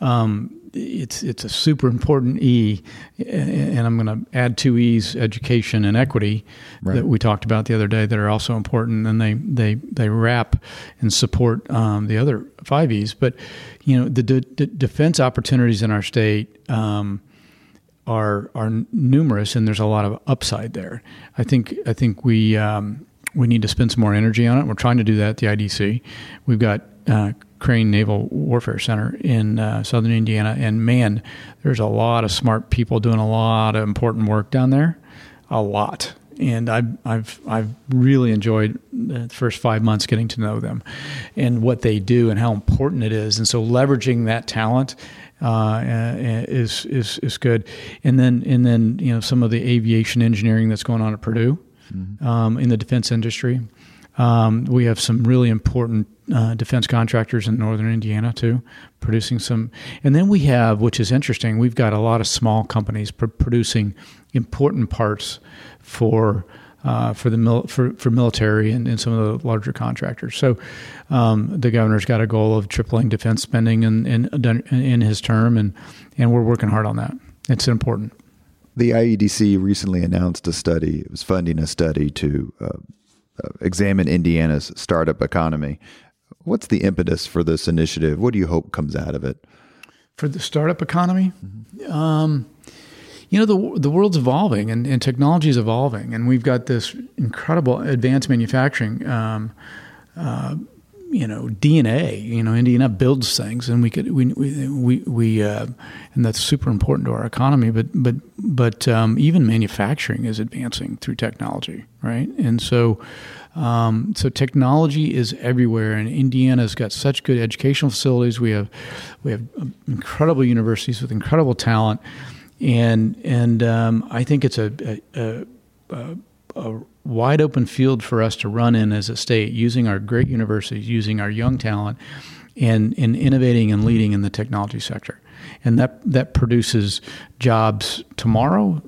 um, it's it's a super important E, and I'm going to add two E's: education and equity right. that we talked about the other day that are also important, and they they they wrap and support um, the other five E's. But you know, the defense opportunities in our state. Um, are are numerous and there's a lot of upside there. I think I think we um, we need to spend some more energy on it. We're trying to do that at the IDC. We've got uh, Crane Naval Warfare Center in uh, southern Indiana, and man, there's a lot of smart people doing a lot of important work down there, a lot. And I've I've I've really enjoyed the first five months getting to know them, and what they do and how important it is. And so leveraging that talent uh, uh is is is good. And then and then you know some of the aviation engineering that's going on at Purdue mm-hmm. um, in the defense industry. Um, we have some really important uh, defense contractors in northern Indiana too, producing some. And then we have, which is interesting, we've got a lot of small companies pr- producing important parts for. Uh, for the mil- for, for military and, and, some of the larger contractors. So um, the governor's got a goal of tripling defense spending in, in, in his term, and, and we're working hard on that. It's important. The IEDC recently announced a study, it was funding a study to uh, uh, examine Indiana's startup economy. What's the impetus for this initiative? What do you hope comes out of it? For the startup economy? Mm-hmm. Um, you know, the, the world's evolving and, and technology is evolving, and we've got this incredible advanced manufacturing um, uh, you know DNA. You know, Indiana builds things, and we could we we we, uh, and that's super important to our economy. But but but um, even manufacturing is advancing through technology, right? And so. Um, so technology is everywhere, and Indiana's got such good educational facilities. We have we have incredible universities with incredible talent, and and um, I think it's a, a, a, a wide open field for us to run in as a state using our great universities, using our young talent, and, in innovating and leading in the technology sector. And that, that produces jobs tomorrow,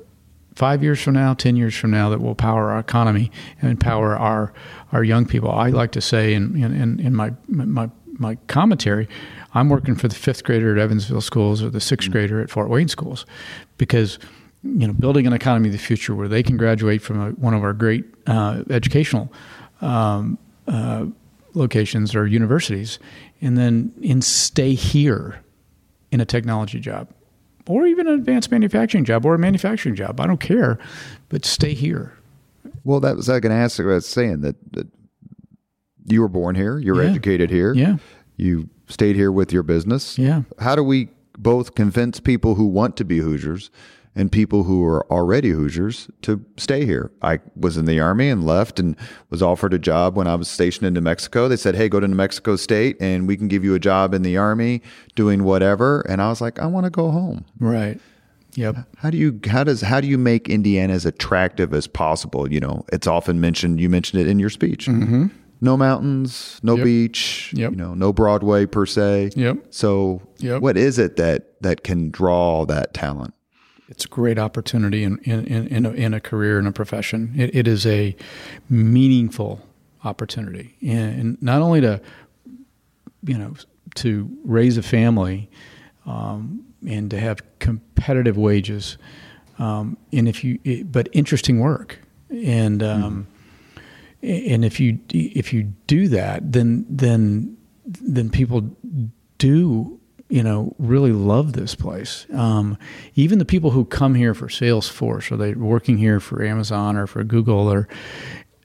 five years from now, 10 years from now, that will power our economy and power our, our young people. I like to say in, in, in my, my, my commentary, I'm working for the fifth grader at Evansville schools or the sixth mm. grader at Fort Wayne schools because – you know, building an economy of the future where they can graduate from a, one of our great uh, educational um, uh, locations or universities, and then in stay here in a technology job, or even an advanced manufacturing job or a manufacturing job. I don't care, but stay here. Well, that was I can ask. I was saying that, that you were born here, you're yeah. educated here, yeah. You stayed here with your business, yeah. How do we both convince people who want to be Hoosiers? And people who are already Hoosiers to stay here. I was in the Army and left and was offered a job when I was stationed in New Mexico. They said, Hey, go to New Mexico State and we can give you a job in the Army doing whatever. And I was like, I want to go home. Right. Yep. How do you how does how do you make Indiana as attractive as possible? You know, it's often mentioned. You mentioned it in your speech. Mm-hmm. No mountains, no yep. beach. Yep. You know, no Broadway per se. Yep. So, yep. what is it that that can draw that talent? It's a great opportunity in in in a, in a career in a profession. It, it is a meaningful opportunity, and not only to you know to raise a family um, and to have competitive wages, um, and if you but interesting work, and um, mm-hmm. and if you if you do that, then then then people do you know, really love this place. Um, even the people who come here for Salesforce or they're working here for Amazon or for Google or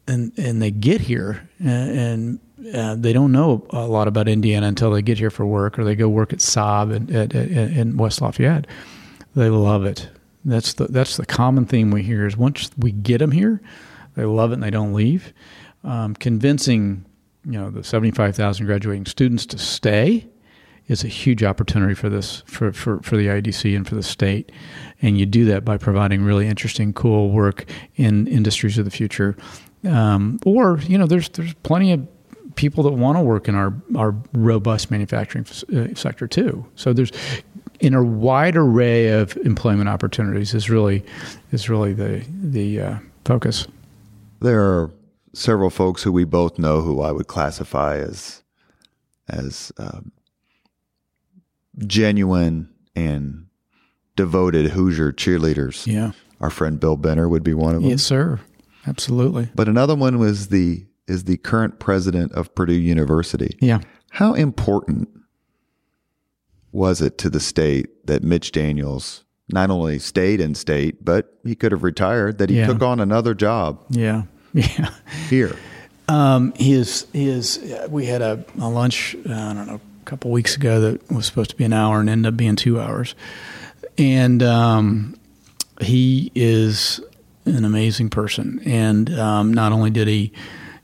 and and they get here and, and uh, they don't know a lot about Indiana until they get here for work or they go work at Saab in, at, at, in West Lafayette. They love it. That's the that's the common theme we hear is once we get them here, they love it and they don't leave. Um, convincing you know the seventy five thousand graduating students to stay is a huge opportunity for this for, for, for the IDC and for the state. And you do that by providing really interesting, cool work in industries of the future. Um, or you know, there's there's plenty of people that want to work in our our robust manufacturing uh, sector too. So there's in a wide array of employment opportunities is really is really the the uh, focus. There are several folks who we both know who I would classify as as um, genuine and devoted Hoosier cheerleaders. Yeah. Our friend Bill Benner would be one of them. Yes, sir. Absolutely. But another one was the is the current president of Purdue University. Yeah. How important was it to the state that Mitch Daniels not only stayed in state, but he could have retired, that he yeah. took on another job? Yeah. Yeah. Here. Um, his, his, we had a, a lunch, uh, I don't know, a couple weeks ago that was supposed to be an hour and ended up being two hours. And um, he is an amazing person. And um, not only did he,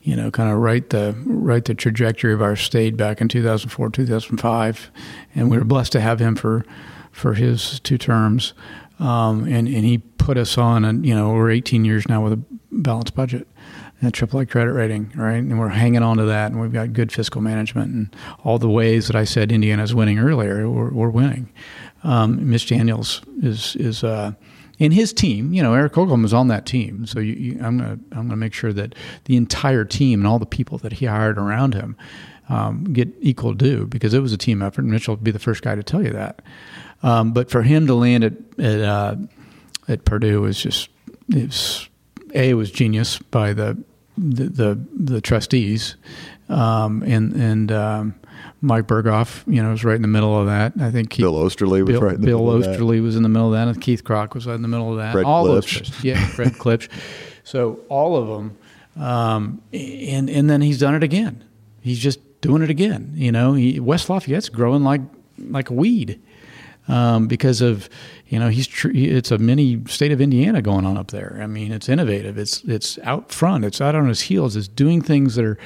you know, kind of write the write the trajectory of our state back in 2004, 2005, and we were blessed to have him for for his two terms. Um, and and he put us on, and you know, we're 18 years now with a balanced budget a credit rating, right? And we're hanging on to that, and we've got good fiscal management, and all the ways that I said Indiana's winning earlier, we're, we're winning. Um, Mitch Daniels is is uh, in his team. You know, Eric Holcomb is on that team, so you, you, I'm gonna I'm gonna make sure that the entire team and all the people that he hired around him um, get equal due because it was a team effort. And Mitchell will be the first guy to tell you that. Um, but for him to land at at, uh, at Purdue was just it was a was genius by the the the, the trustees, um, and and um, Mike Berghoff, you know, was right in the middle of that. I think Bill Oesterle was Bill, right. in the Bill middle was in the middle of that. And Keith Krach was right in the middle of that. Fred all Klipsch. those, yeah, Fred Klipsch. So all of them, um, and and then he's done it again. He's just doing it again. You know, he, West Lafayette's growing like like a weed um, because of you know he's tr- it's a mini state of Indiana going on up there. I mean, it's innovative. It's it's out front. It's out on his heels. It's doing things that are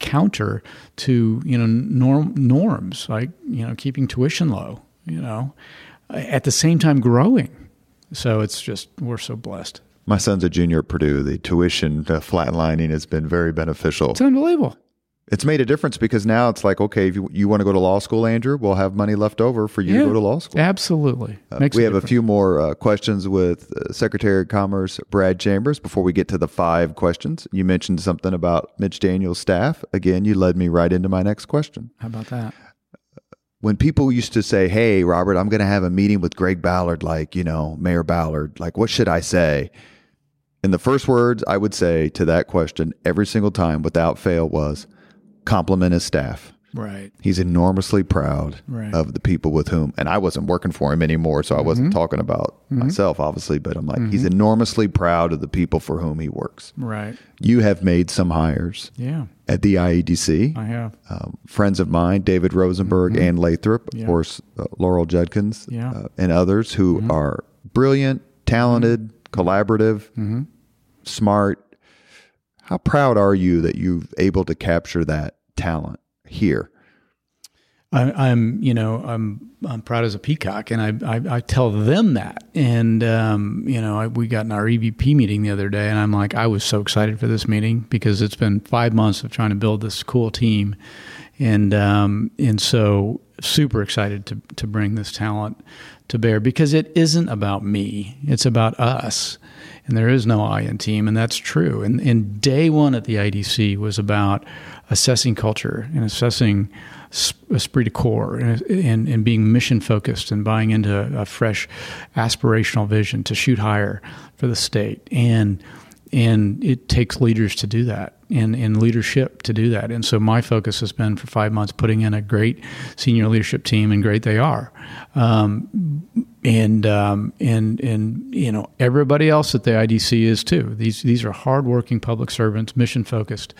counter to you know norm norms like you know keeping tuition low. You know, at the same time growing. So it's just we're so blessed. My son's a junior at Purdue. The tuition flatlining has been very beneficial. It's unbelievable it's made a difference because now it's like, okay, if you, you want to go to law school, Andrew, we'll have money left over for you yeah, to go to law school. Absolutely. Uh, we a have difference. a few more uh, questions with uh, Secretary of Commerce Brad Chambers before we get to the five questions. You mentioned something about Mitch Daniels' staff. Again, you led me right into my next question. How about that? When people used to say, hey, Robert, I'm going to have a meeting with Greg Ballard, like, you know, Mayor Ballard, like, what should I say? And the first words I would say to that question every single time without fail was, compliment his staff. Right. He's enormously proud right. of the people with whom, and I wasn't working for him anymore, so I wasn't mm-hmm. talking about mm-hmm. myself, obviously, but I'm like, mm-hmm. he's enormously proud of the people for whom he works. Right. You have made some hires. Yeah. At the IEDC. I have. Um, friends of mine, David Rosenberg, mm-hmm. Ann Lathrop, of course, uh, Laurel Judkins, yeah. uh, and others who mm-hmm. are brilliant, talented, mm-hmm. collaborative, smart, how proud are you that you've able to capture that talent here? I, am you know, I'm I'm proud as a peacock, and I I, I tell them that. And um, you know, I, we got in our EVP meeting the other day, and I'm like, I was so excited for this meeting because it's been five months of trying to build this cool team, and um, and so super excited to to bring this talent to bear because it isn't about me; it's about us and there is no I in team, and that's true. And, and day one at the IDC was about assessing culture and assessing uh, esprit de corps and, and, and being mission focused and buying into a, a fresh aspirational vision to shoot higher for the state. And and it takes leaders to do that and, and leadership to do that. And so my focus has been for five months putting in a great senior leadership team, and great they are. Um, and um, and and you know everybody else at the IDC is too. These these are hardworking public servants, mission focused,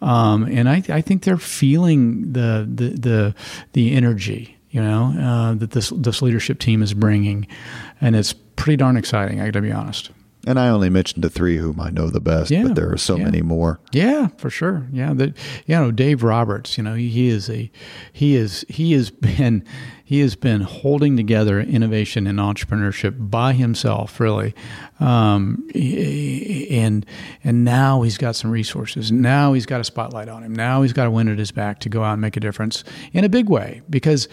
um, and I, I think they're feeling the the the, the energy you know uh, that this this leadership team is bringing, and it's pretty darn exciting. I got to be honest. And I only mentioned the three whom I know the best, yeah, but there are so yeah. many more. Yeah, for sure. Yeah, that you know Dave Roberts. You know he, he is a he is he has been he has been holding together innovation and entrepreneurship by himself, really, um, and and now he's got some resources. Now he's got a spotlight on him. Now he's got a wind at his back to go out and make a difference in a big way. Because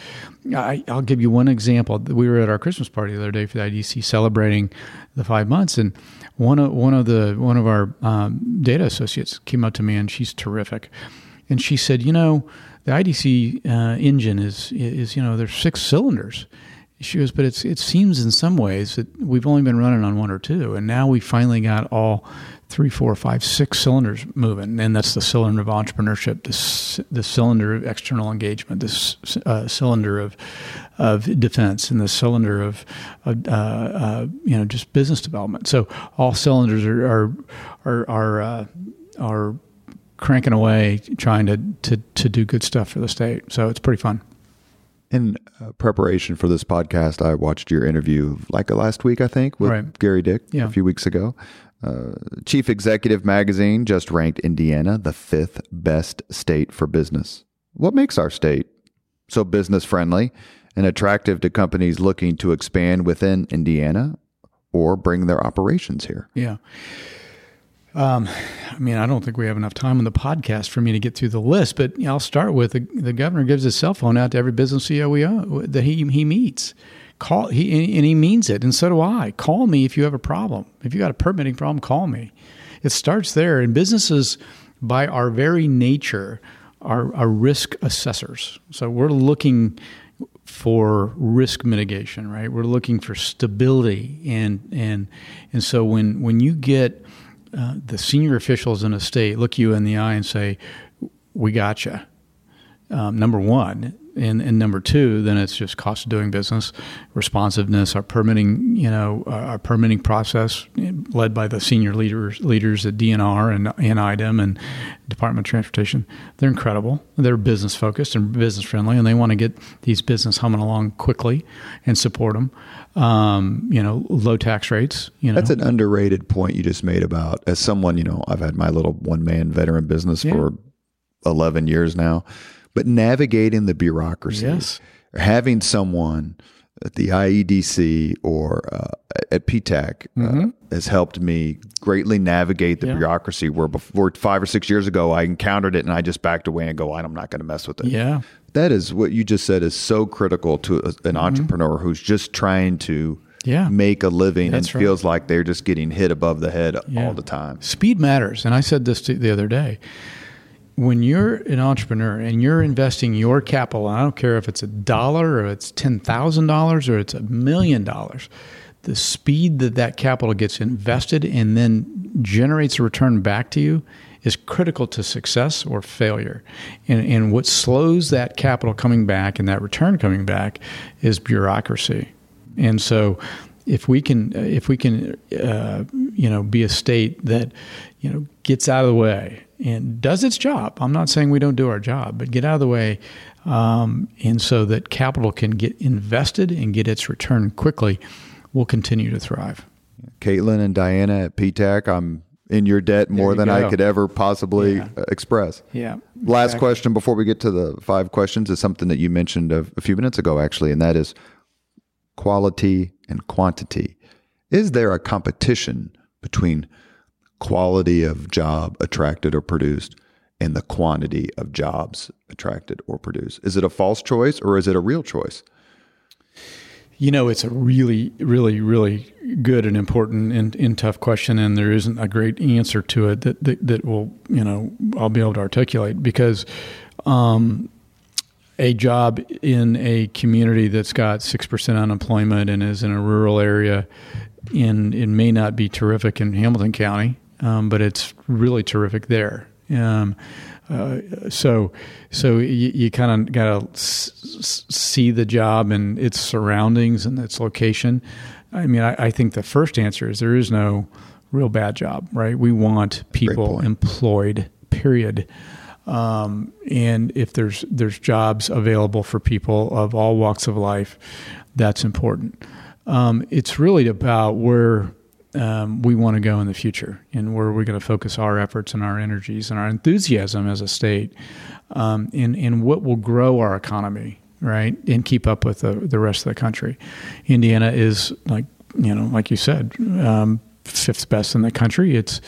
I, will give you one example. We were at our Christmas party the other day for the IDC celebrating the five months, and one of one of the one of our um, data associates came up to me, and she's terrific, and she said, you know the IDC uh, engine is is you know there's six cylinders. She goes, but it's it seems in some ways that we've only been running on one or two, and now we finally got all three, four, five, six cylinders moving, and that's the cylinder of entrepreneurship, this the cylinder of external engagement, this uh, cylinder of of defense, and the cylinder of uh, uh, you know just business development. So all cylinders are are are are, uh, are cranking away trying to, to, to do good stuff for the state. So it's pretty fun. In uh, preparation for this podcast, I watched your interview like last week, I think, with right. Gerry Dick yeah. a few weeks ago. Uh, Chief Executive Magazine just ranked Indiana the fifth best state for business. What makes our state so business friendly and attractive to companies looking to expand within Indiana or bring their operations here? Yeah. Um, I mean, I don't think we have enough time on the podcast for me to get through the list, but I'll start with the, the governor gives his cell phone out to every business CEO we own, that he he meets. Call he and he means it, and so do I. Call me if you have a problem. If you got a permitting problem, call me. It starts there, and businesses, by our very nature, are, are risk assessors. So we're looking for risk mitigation, right? We're looking for stability, and and and so when when you get uh, the senior officials in a state look you in the eye and say, "We got you." Um, number one, and, and number two, then it's just cost of doing business, responsiveness, our permitting, you know, our permitting process led by the senior leaders leaders at DNR and, and IDEM and Department of Transportation. They're incredible. They're business focused and business friendly, and they want to get these business humming along quickly and support them. Um, you know, low tax rates. You know, that's an underrated point you just made about as someone. You know, I've had my little one man veteran business yeah. for eleven years now but navigating the bureaucracy, yes. having someone at the IEDC or uh, at PTAC uh, mm-hmm. has helped me greatly navigate the yeah. bureaucracy. Where before five or six years ago, I encountered it and I just backed away and go, I'm not going to mess with it. Yeah, that is what you just said is so critical to a, an mm-hmm. entrepreneur who's just trying to. Yeah. make a living That's and right. feels like they're just getting hit above the head yeah. all the time. Speed matters. And I said this the other day when you're an entrepreneur and you're investing your capital, I don't care if it's a dollar or it's $10,000 or it's a million dollars, the speed that that capital gets invested and then generates a return back to you is critical to success or failure. And, and what slows that capital coming back and that return coming back is bureaucracy. And so if we can if we can uh, you know be a state that you know gets out of the way and does its job. I'm not saying we don't do our job, but get out of the way, um, and so that capital can get invested and get its return quickly, we'll continue to thrive. Caitlin and Diana at PTAC, I'm in your debt more than go. I could ever possibly yeah. express. Yeah. Last exactly. question before we get to the five questions is something that you mentioned a, a few minutes ago, actually, and that is quality and quantity. Is there a competition between quality of job attracted or produced and the quantity of jobs attracted or produced? Is it a false choice or is it a real choice? You know, it's a really, really, really good and important and, and tough question, and there isn't a great answer to it that, that, that will, you know, I'll be able to articulate because um, a job in a community that's got six percent unemployment and is in a rural area, in it may not be terrific in Hamilton County, um, but it's really terrific there. Um, uh, so, so you, you kind of got to s- see the job and its surroundings and its location. I mean, I, I, think the first answer is there is no real bad job, right? We want people employed. Period. Um, and if there's there's jobs available for people of all walks of life, that's important. Um, it's really about where um, we want to go in the future and where we're going to focus our efforts and our energies and our enthusiasm as a state um, in, in what will grow our economy, right? And keep up with the, the rest of the country. Indiana is like, you know, like you said, um, fifth best in the country. It's,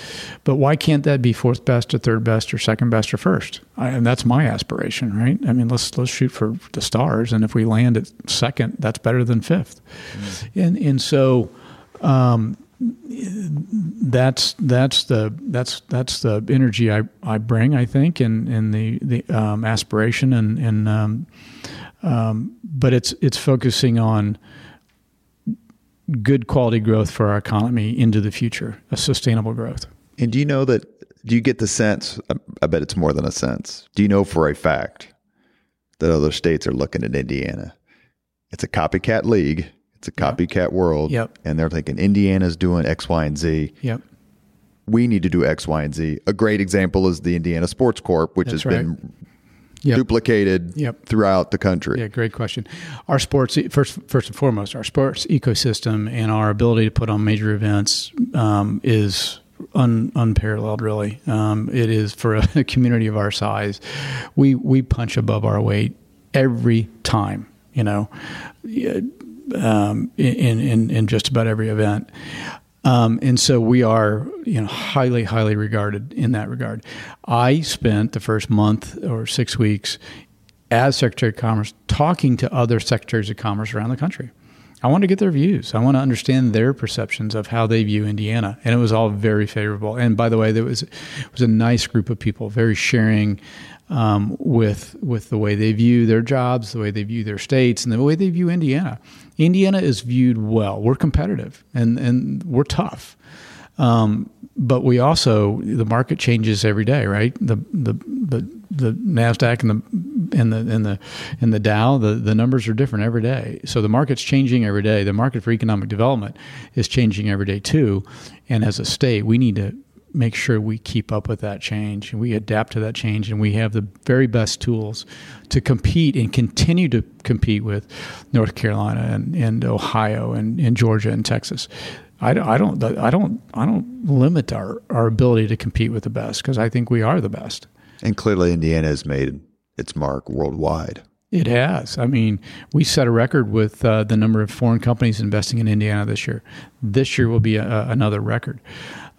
but why can't that be fourth best or third best or second best or first? I, and that's my aspiration, right? I mean, let's let's shoot for the stars, and if we land at second, that's better than 5th mm-hmm. And and so, um, that's that's the that's that's the energy I, I bring I think and and the the um, aspiration and and um, um, but it's it's focusing on good quality growth for our economy into the future a sustainable growth. And do you know that do you get the sense I bet it's more than a sense. Do you know for a fact that other states are looking at Indiana? It's a copycat league it's a copycat world. Yep. And they're thinking Indiana's doing X, Y, and Z. Yep. We need to do X, Y, and Z. A great example is the Indiana Sports Corp, which That's has right. been Yep. duplicated yep. throughout the country? Yeah, great question. Our sports first, first and foremost, our sports ecosystem and our ability to put on major events um, is un, unparalleled. Really, um, it is for a community of our size. We we punch above our weight every time. You know, um, in, in, in just about every event. Um, and so we are, you know, highly, highly regarded in that regard. I spent the first month or six weeks as Secretary of Commerce talking to other secretaries of commerce around the country. I want to get their views. I want to understand their perceptions of how they view Indiana, and it was all very favorable. And by the way, there was was a nice group of people, very sharing um, with with the way they view their jobs, the way they view their states, and the way they view Indiana. Indiana is viewed well. We're competitive and, and we're tough. Um, but we also the market changes every day, right? The the the the Nasdaq and the and the and the and the Dow, the the numbers are different every day. So the market's changing every day. The market for economic development is changing every day too. And as a state, we need to make sure we keep up with that change and we adapt to that change and we have the very best tools to compete and continue to compete with North Carolina and, and Ohio and, and Georgia and Texas. I, I don't I don't I don't limit our, our ability to compete with the best because I think we are the best. And clearly, Indiana has made its mark worldwide. It has. I mean, we set a record with uh, the number of foreign companies investing in Indiana this year. This year will be a, another record.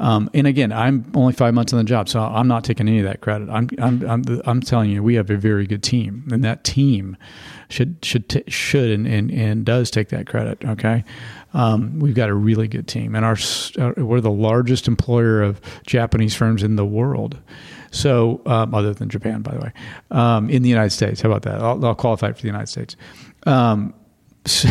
Um, and again, I'm only five months on the job, so I'm not taking any of that credit. I'm, I'm, I'm, I'm telling you, we have a very good team, and that team should should t- should and, and, and does take that credit. Okay, um, we've got a really good team, and our uh, we're the largest employer of Japanese firms in the world. So, um, other than Japan, by the way, um, in the United States, how about that? I'll, I'll qualify for the United States. Um, so,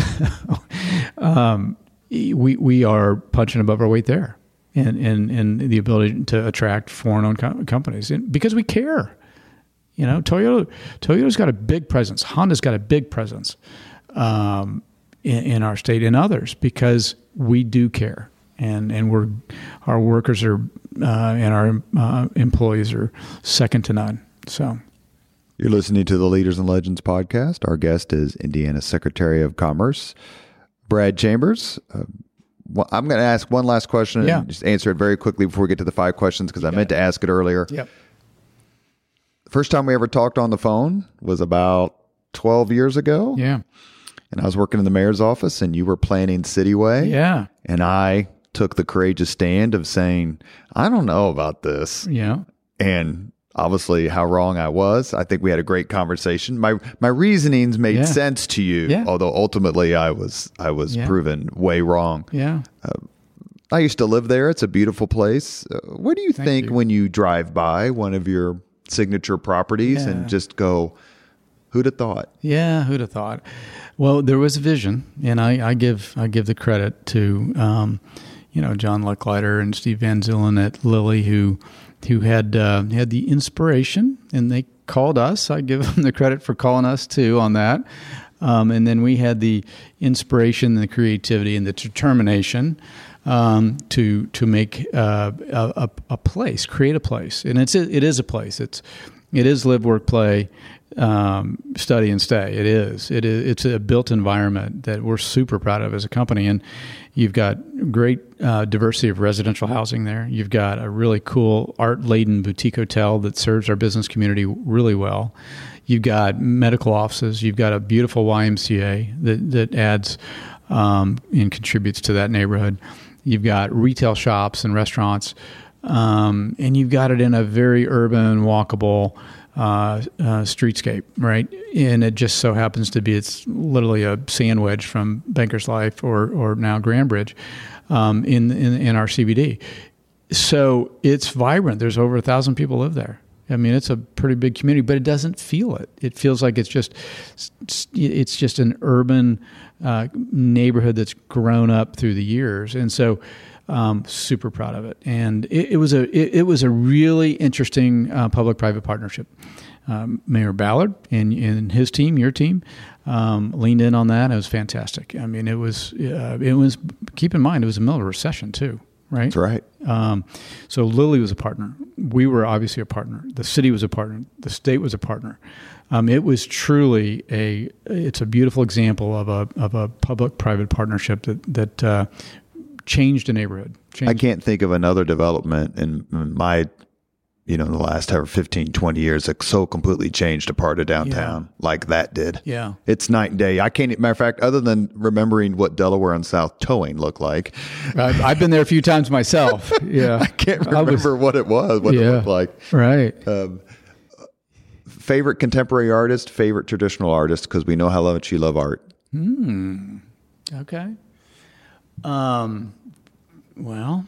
um, we we are punching above our weight there and, and, and the ability to attract foreign owned co- companies and because we care. You know, Toyota Toyota's got a big presence. Honda's got a big presence um, in, in, our state and others because we do care, and and we're our workers are uh, and our uh, employees are second to none. So. You're listening to the Leaders and Legends podcast. Our guest is Indiana Secretary of Commerce, Brad Chambers. Uh, well, I'm going to ask one last question and yeah. just answer it very quickly before we get to the five questions because I meant it. to ask it earlier. Yep. First time we ever talked on the phone was about 12 years ago. Yeah. And I was working in the mayor's office and you were planning Cityway. Yeah. And I took the courageous stand of saying, I don't know about this. Yeah. And obviously how wrong I was. I think we had a great conversation. My my reasonings made yeah. sense to you, yeah. although ultimately I was I was yeah. proven way wrong. Yeah. Uh, I used to live there. It's a beautiful place. Uh, what do you Thank think you. when you drive by one of your signature properties and just go, "Who'd have thought?" Yeah, who'd have thought? Well, there was a vision, and I, I give I give the credit to um, you know John Lechleiter and Steve Van Zullen at Lilly who who had uh, had the inspiration, and they called us. I give them the credit for calling us too on that. Um, and then we had the inspiration, the creativity, and the determination um, to to make uh, a, a, place, create a place, and it's it is a place. It's it is live, work, play, um, study, and stay. It is. It is. It's a built environment that we're super proud of as a company, and You've got great uh, diversity of residential housing there. You've got a really cool art laden boutique hotel that serves our business community really well. You've got medical offices. You've got a beautiful YMCA that, that adds um, and contributes to that neighborhood. You've got retail shops and restaurants. Um, and you've got it in a very urban, walkable, uh, uh, streetscape, right? And it just so happens to be it's literally a sandwich from Banker's Life or or now Gainbridge um, in, in in our CBD. So it's vibrant. There's over a thousand people live there. I mean, it's a pretty big community, but it doesn't feel it. It feels like it's just it's just an urban uh, neighborhood that's grown up through the years, and so um, super proud of it, and it, it was a it, it, was a really interesting uh, public-private partnership. Um, Mayor Ballard and, and his team, your team, um, leaned in on that. It was fantastic. I mean, it was uh, it was. Keep in mind, it was a middle of recession too, right? That's right. Um, so Lilly was a partner. We were obviously a partner. The city was a partner. The state was a partner. Um, it was truly a. It's a beautiful example of a of a public private partnership that that uh, changed a neighborhood. Changed. I can't think of another development in my, you know, in the last ever 15, 20 years that so completely changed a part of downtown yeah. like that did. Yeah. It's night and day. I can't, matter of fact, other than remembering what Delaware and South towing looked like. I've, I've been there a few times myself. Yeah. I can't remember I was, what it was, what yeah, it looked like. Right. Um, favorite contemporary artist, favorite traditional artist, because we know how much you love art. Hmm. Okay. Um, well,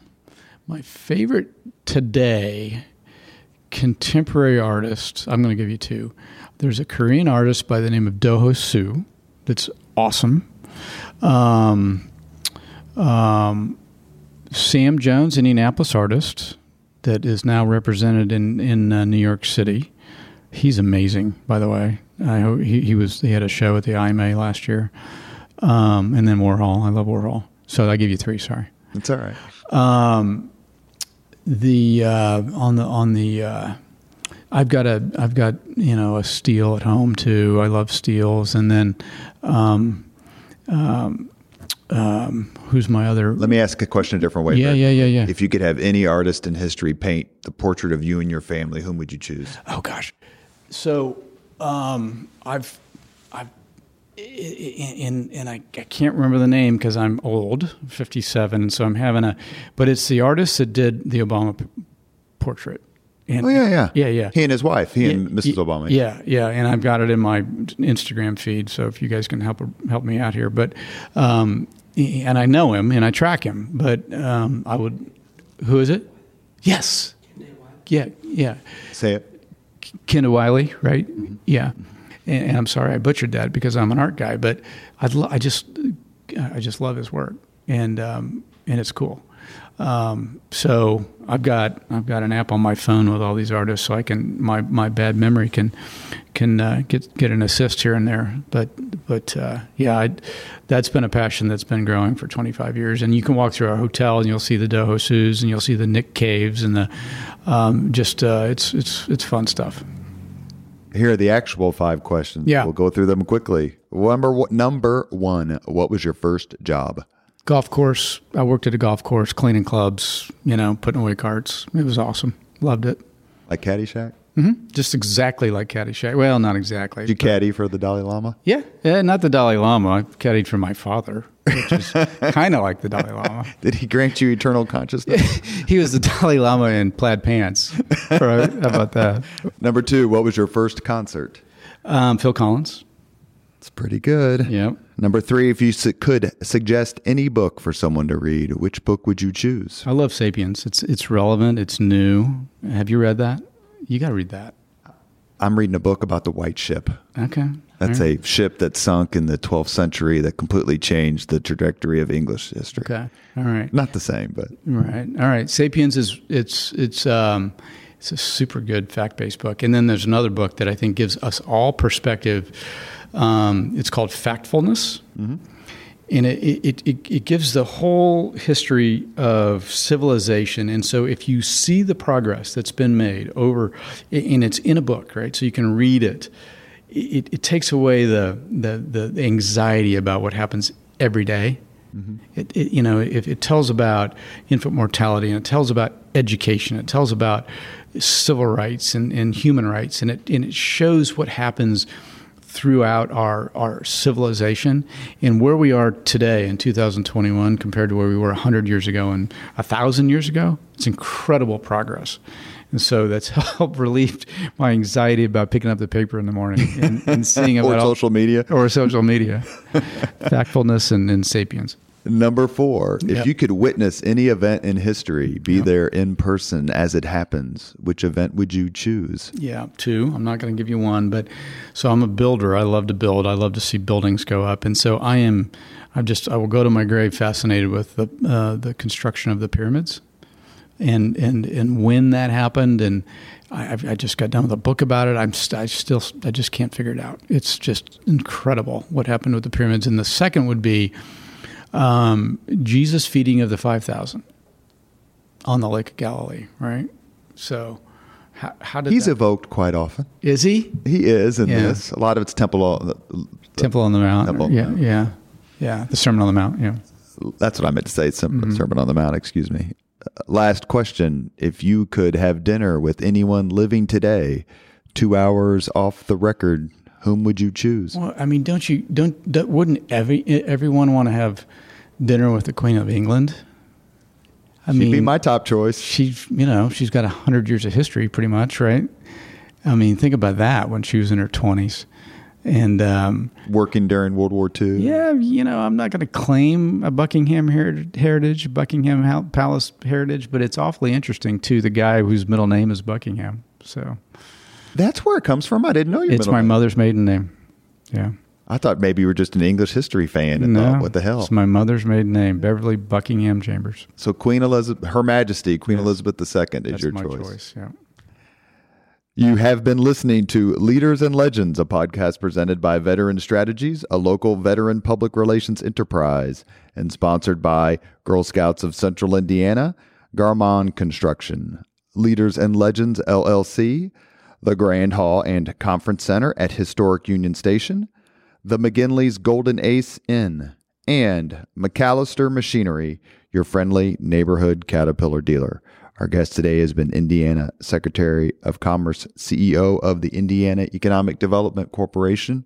my favorite today contemporary artist, I'm going to give you two. There's a Korean artist by the name of Do Ho Suh that's awesome. Um, um, Sam Jones, Indianapolis artist that is now represented in in uh, New York City. He's amazing, by the way. I hope he, he was he had a show at the IMA last year, um, and then Warhol. I love Warhol. So I give you three. Sorry. That's all right. Um, the uh, on the on the uh, I've got a I've got you know a steel at home too. I love steels, and then um, um, um, who's my other? Let me ask a question a different way. yeah, Brett. yeah, yeah, yeah. If you could have any artist in history paint the portrait of you and your family, whom would you choose? Oh gosh. So um, I've I've and and I, I can't remember the name because I'm old, 57, and so I'm having a. But it's the artist that did the Obama p- portrait. And, Oh yeah, yeah, yeah, yeah. He and his wife, he and Mrs. y- Obama. Yeah, yeah, and I've got it in my Instagram feed. So if you guys can help help me out here, but um, and I know him and I track him, but um, I would. Who is it? Yes. Yeah, yeah. Say it. Kehinde Wiley, right? Yeah. And, and I'm sorry I butchered that because I'm an art guy, but I'd lo- I just I just love his work, and um, and it's cool. Um, so I've got I've got an app on my phone with all these artists, so I can my, my bad memory can can uh, get get an assist here and there. But but uh, yeah, I, that's been a passion that's been growing for 25 years. And you can walk through our hotel and you'll see the Do Ho and you'll see the Nick Caves and the um, just uh, it's it's it's fun stuff. Here are the actual five questions. Yeah. we'll go through them quickly. Number number one. What was your first job? golf course. I worked at a golf course, cleaning clubs, you know, putting away carts. It was awesome. Loved it. Like Caddyshack? Just exactly like Caddyshack. Well, not exactly. Did you caddy for the Dalai Lama? yeah, yeah, not the Dalai Lama. I caddied for my father, which is kind of like the Dalai Lama. Did he grant you eternal consciousness? He was the Dalai Lama in plaid pants. For, how about that? Number two. What was your first concert? Um, Phil Collins. It's pretty good. Yep. Number three. If you su- could suggest any book for someone to read, which book would you choose? I love *Sapiens*. It's it's relevant. It's new. Have you read that? You got to read that. I'm reading a book about the White Ship. Okay. That's right. a ship that sunk in the 12th century that completely changed the trajectory of English history. okay. All right. Not the same, but Right. All right. Sapiens is it's it's um it's a super good fact based book. And then there's another book that I think gives us all perspective. Um, it's called Factfulness. And it, it, it, it gives the whole history of civilization. And so if you see the progress that's been made over, and it's in a book, right? So you can read it, it, it takes away the, the, the anxiety about what happens every day. Mm-hmm. It, it, you know, it, it tells about infant mortality and it tells about education. It tells about civil rights and, and human rights, and it and it shows what happens throughout our our civilization and where we are today in 2021 compared to where we were 100 years ago and 1000 years ago it's incredible progress. And so that's helped relieve my anxiety about picking up the paper in the morning and, and seeing or about all- social media. or social media. Factfulness and, and sapiens Number four, if Yep. you could witness any event in history, be there in person as it happens, which event would you choose? Yeah, two. I'm not going to give you one, but so I'm a builder. I love to build. I love to see buildings go up, and so I am. I just I will go to my grave fascinated with the uh, the construction of the pyramids, and and and when that happened, and I, I've- I just got done with a book about it. I'm st- I still I just can't figure it out. It's just incredible what happened with the pyramids. And the second would be um, Jesus feeding of the five thousand on the Lake of Galilee. Right. So. How, how did He's that, evoked quite often. is he He is in Yeah. this. A lot of it's temple. Temple on the Mount? Temple on yeah, the Mount. yeah, yeah. The Sermon on the Mount. Yeah. That's what I meant to say. Some Mm-hmm. Sermon on the Mount. Excuse me. Uh, Last question: If you could have dinner with anyone living today, two hours off the record, whom would you choose? Well, I mean, don't you don't, don't wouldn't every everyone want to have dinner with the Queen of England? I She'd mean, be my top choice. she's you know she's got a hundred years of history, pretty much, right? I mean, think about that when she was in her twenties, and um, Working during World War II. yeah, you know, I'm not going to claim a Buckingham heri- heritage, Buckingham Palace heritage, but it's awfully interesting to the guy whose middle name is Buckingham. So That's where it comes from. I didn't know you. it's my mother's maiden name. Yeah. I thought maybe you were just an English history fan and thought, what the hell? It's my mother's maiden name, Beverly Buckingham Chambers. So Queen Elizabeth, Her Majesty, Queen. Elizabeth II is That's your my choice. choice. Yeah. You have been listening to Leaders and Legends, a podcast presented by Veteran Strategies, a local veteran public relations enterprise, and sponsored by Girl Scouts of Central Indiana, Garmong Construction, Leaders and Legends LLC, the Grand Hall and Conference Center at Historic Union Station, the McGinley's Golden Ace Inn, and MacAllister Machinery, your friendly neighborhood Caterpillar dealer. Our guest today has been Indiana Secretary of Commerce, CEO of the Indiana Economic Development Corporation,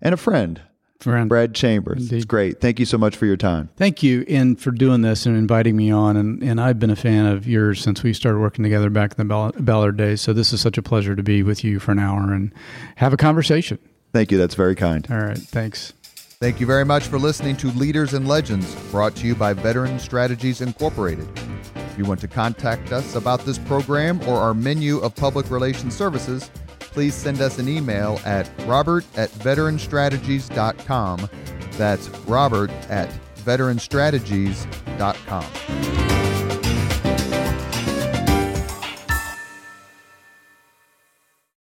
and a friend, Friend. Brad Chambers. Indeed. It's great. Thank you so much for your time. Thank you, and for doing this and inviting me on. And, and I've been a fan of yours since we started working together back in the Ballard days. So this is such a pleasure to be with you for an hour and have a conversation. Thank you. That's very kind. All right, thanks. Thank you very much for listening to Leaders and Legends, brought to you by Veteran Strategies Incorporated. If you want to contact us about this program or our menu of public relations services, please send us an email at robert at veteranstrategies.com. That's robert at veteranstrategies.com.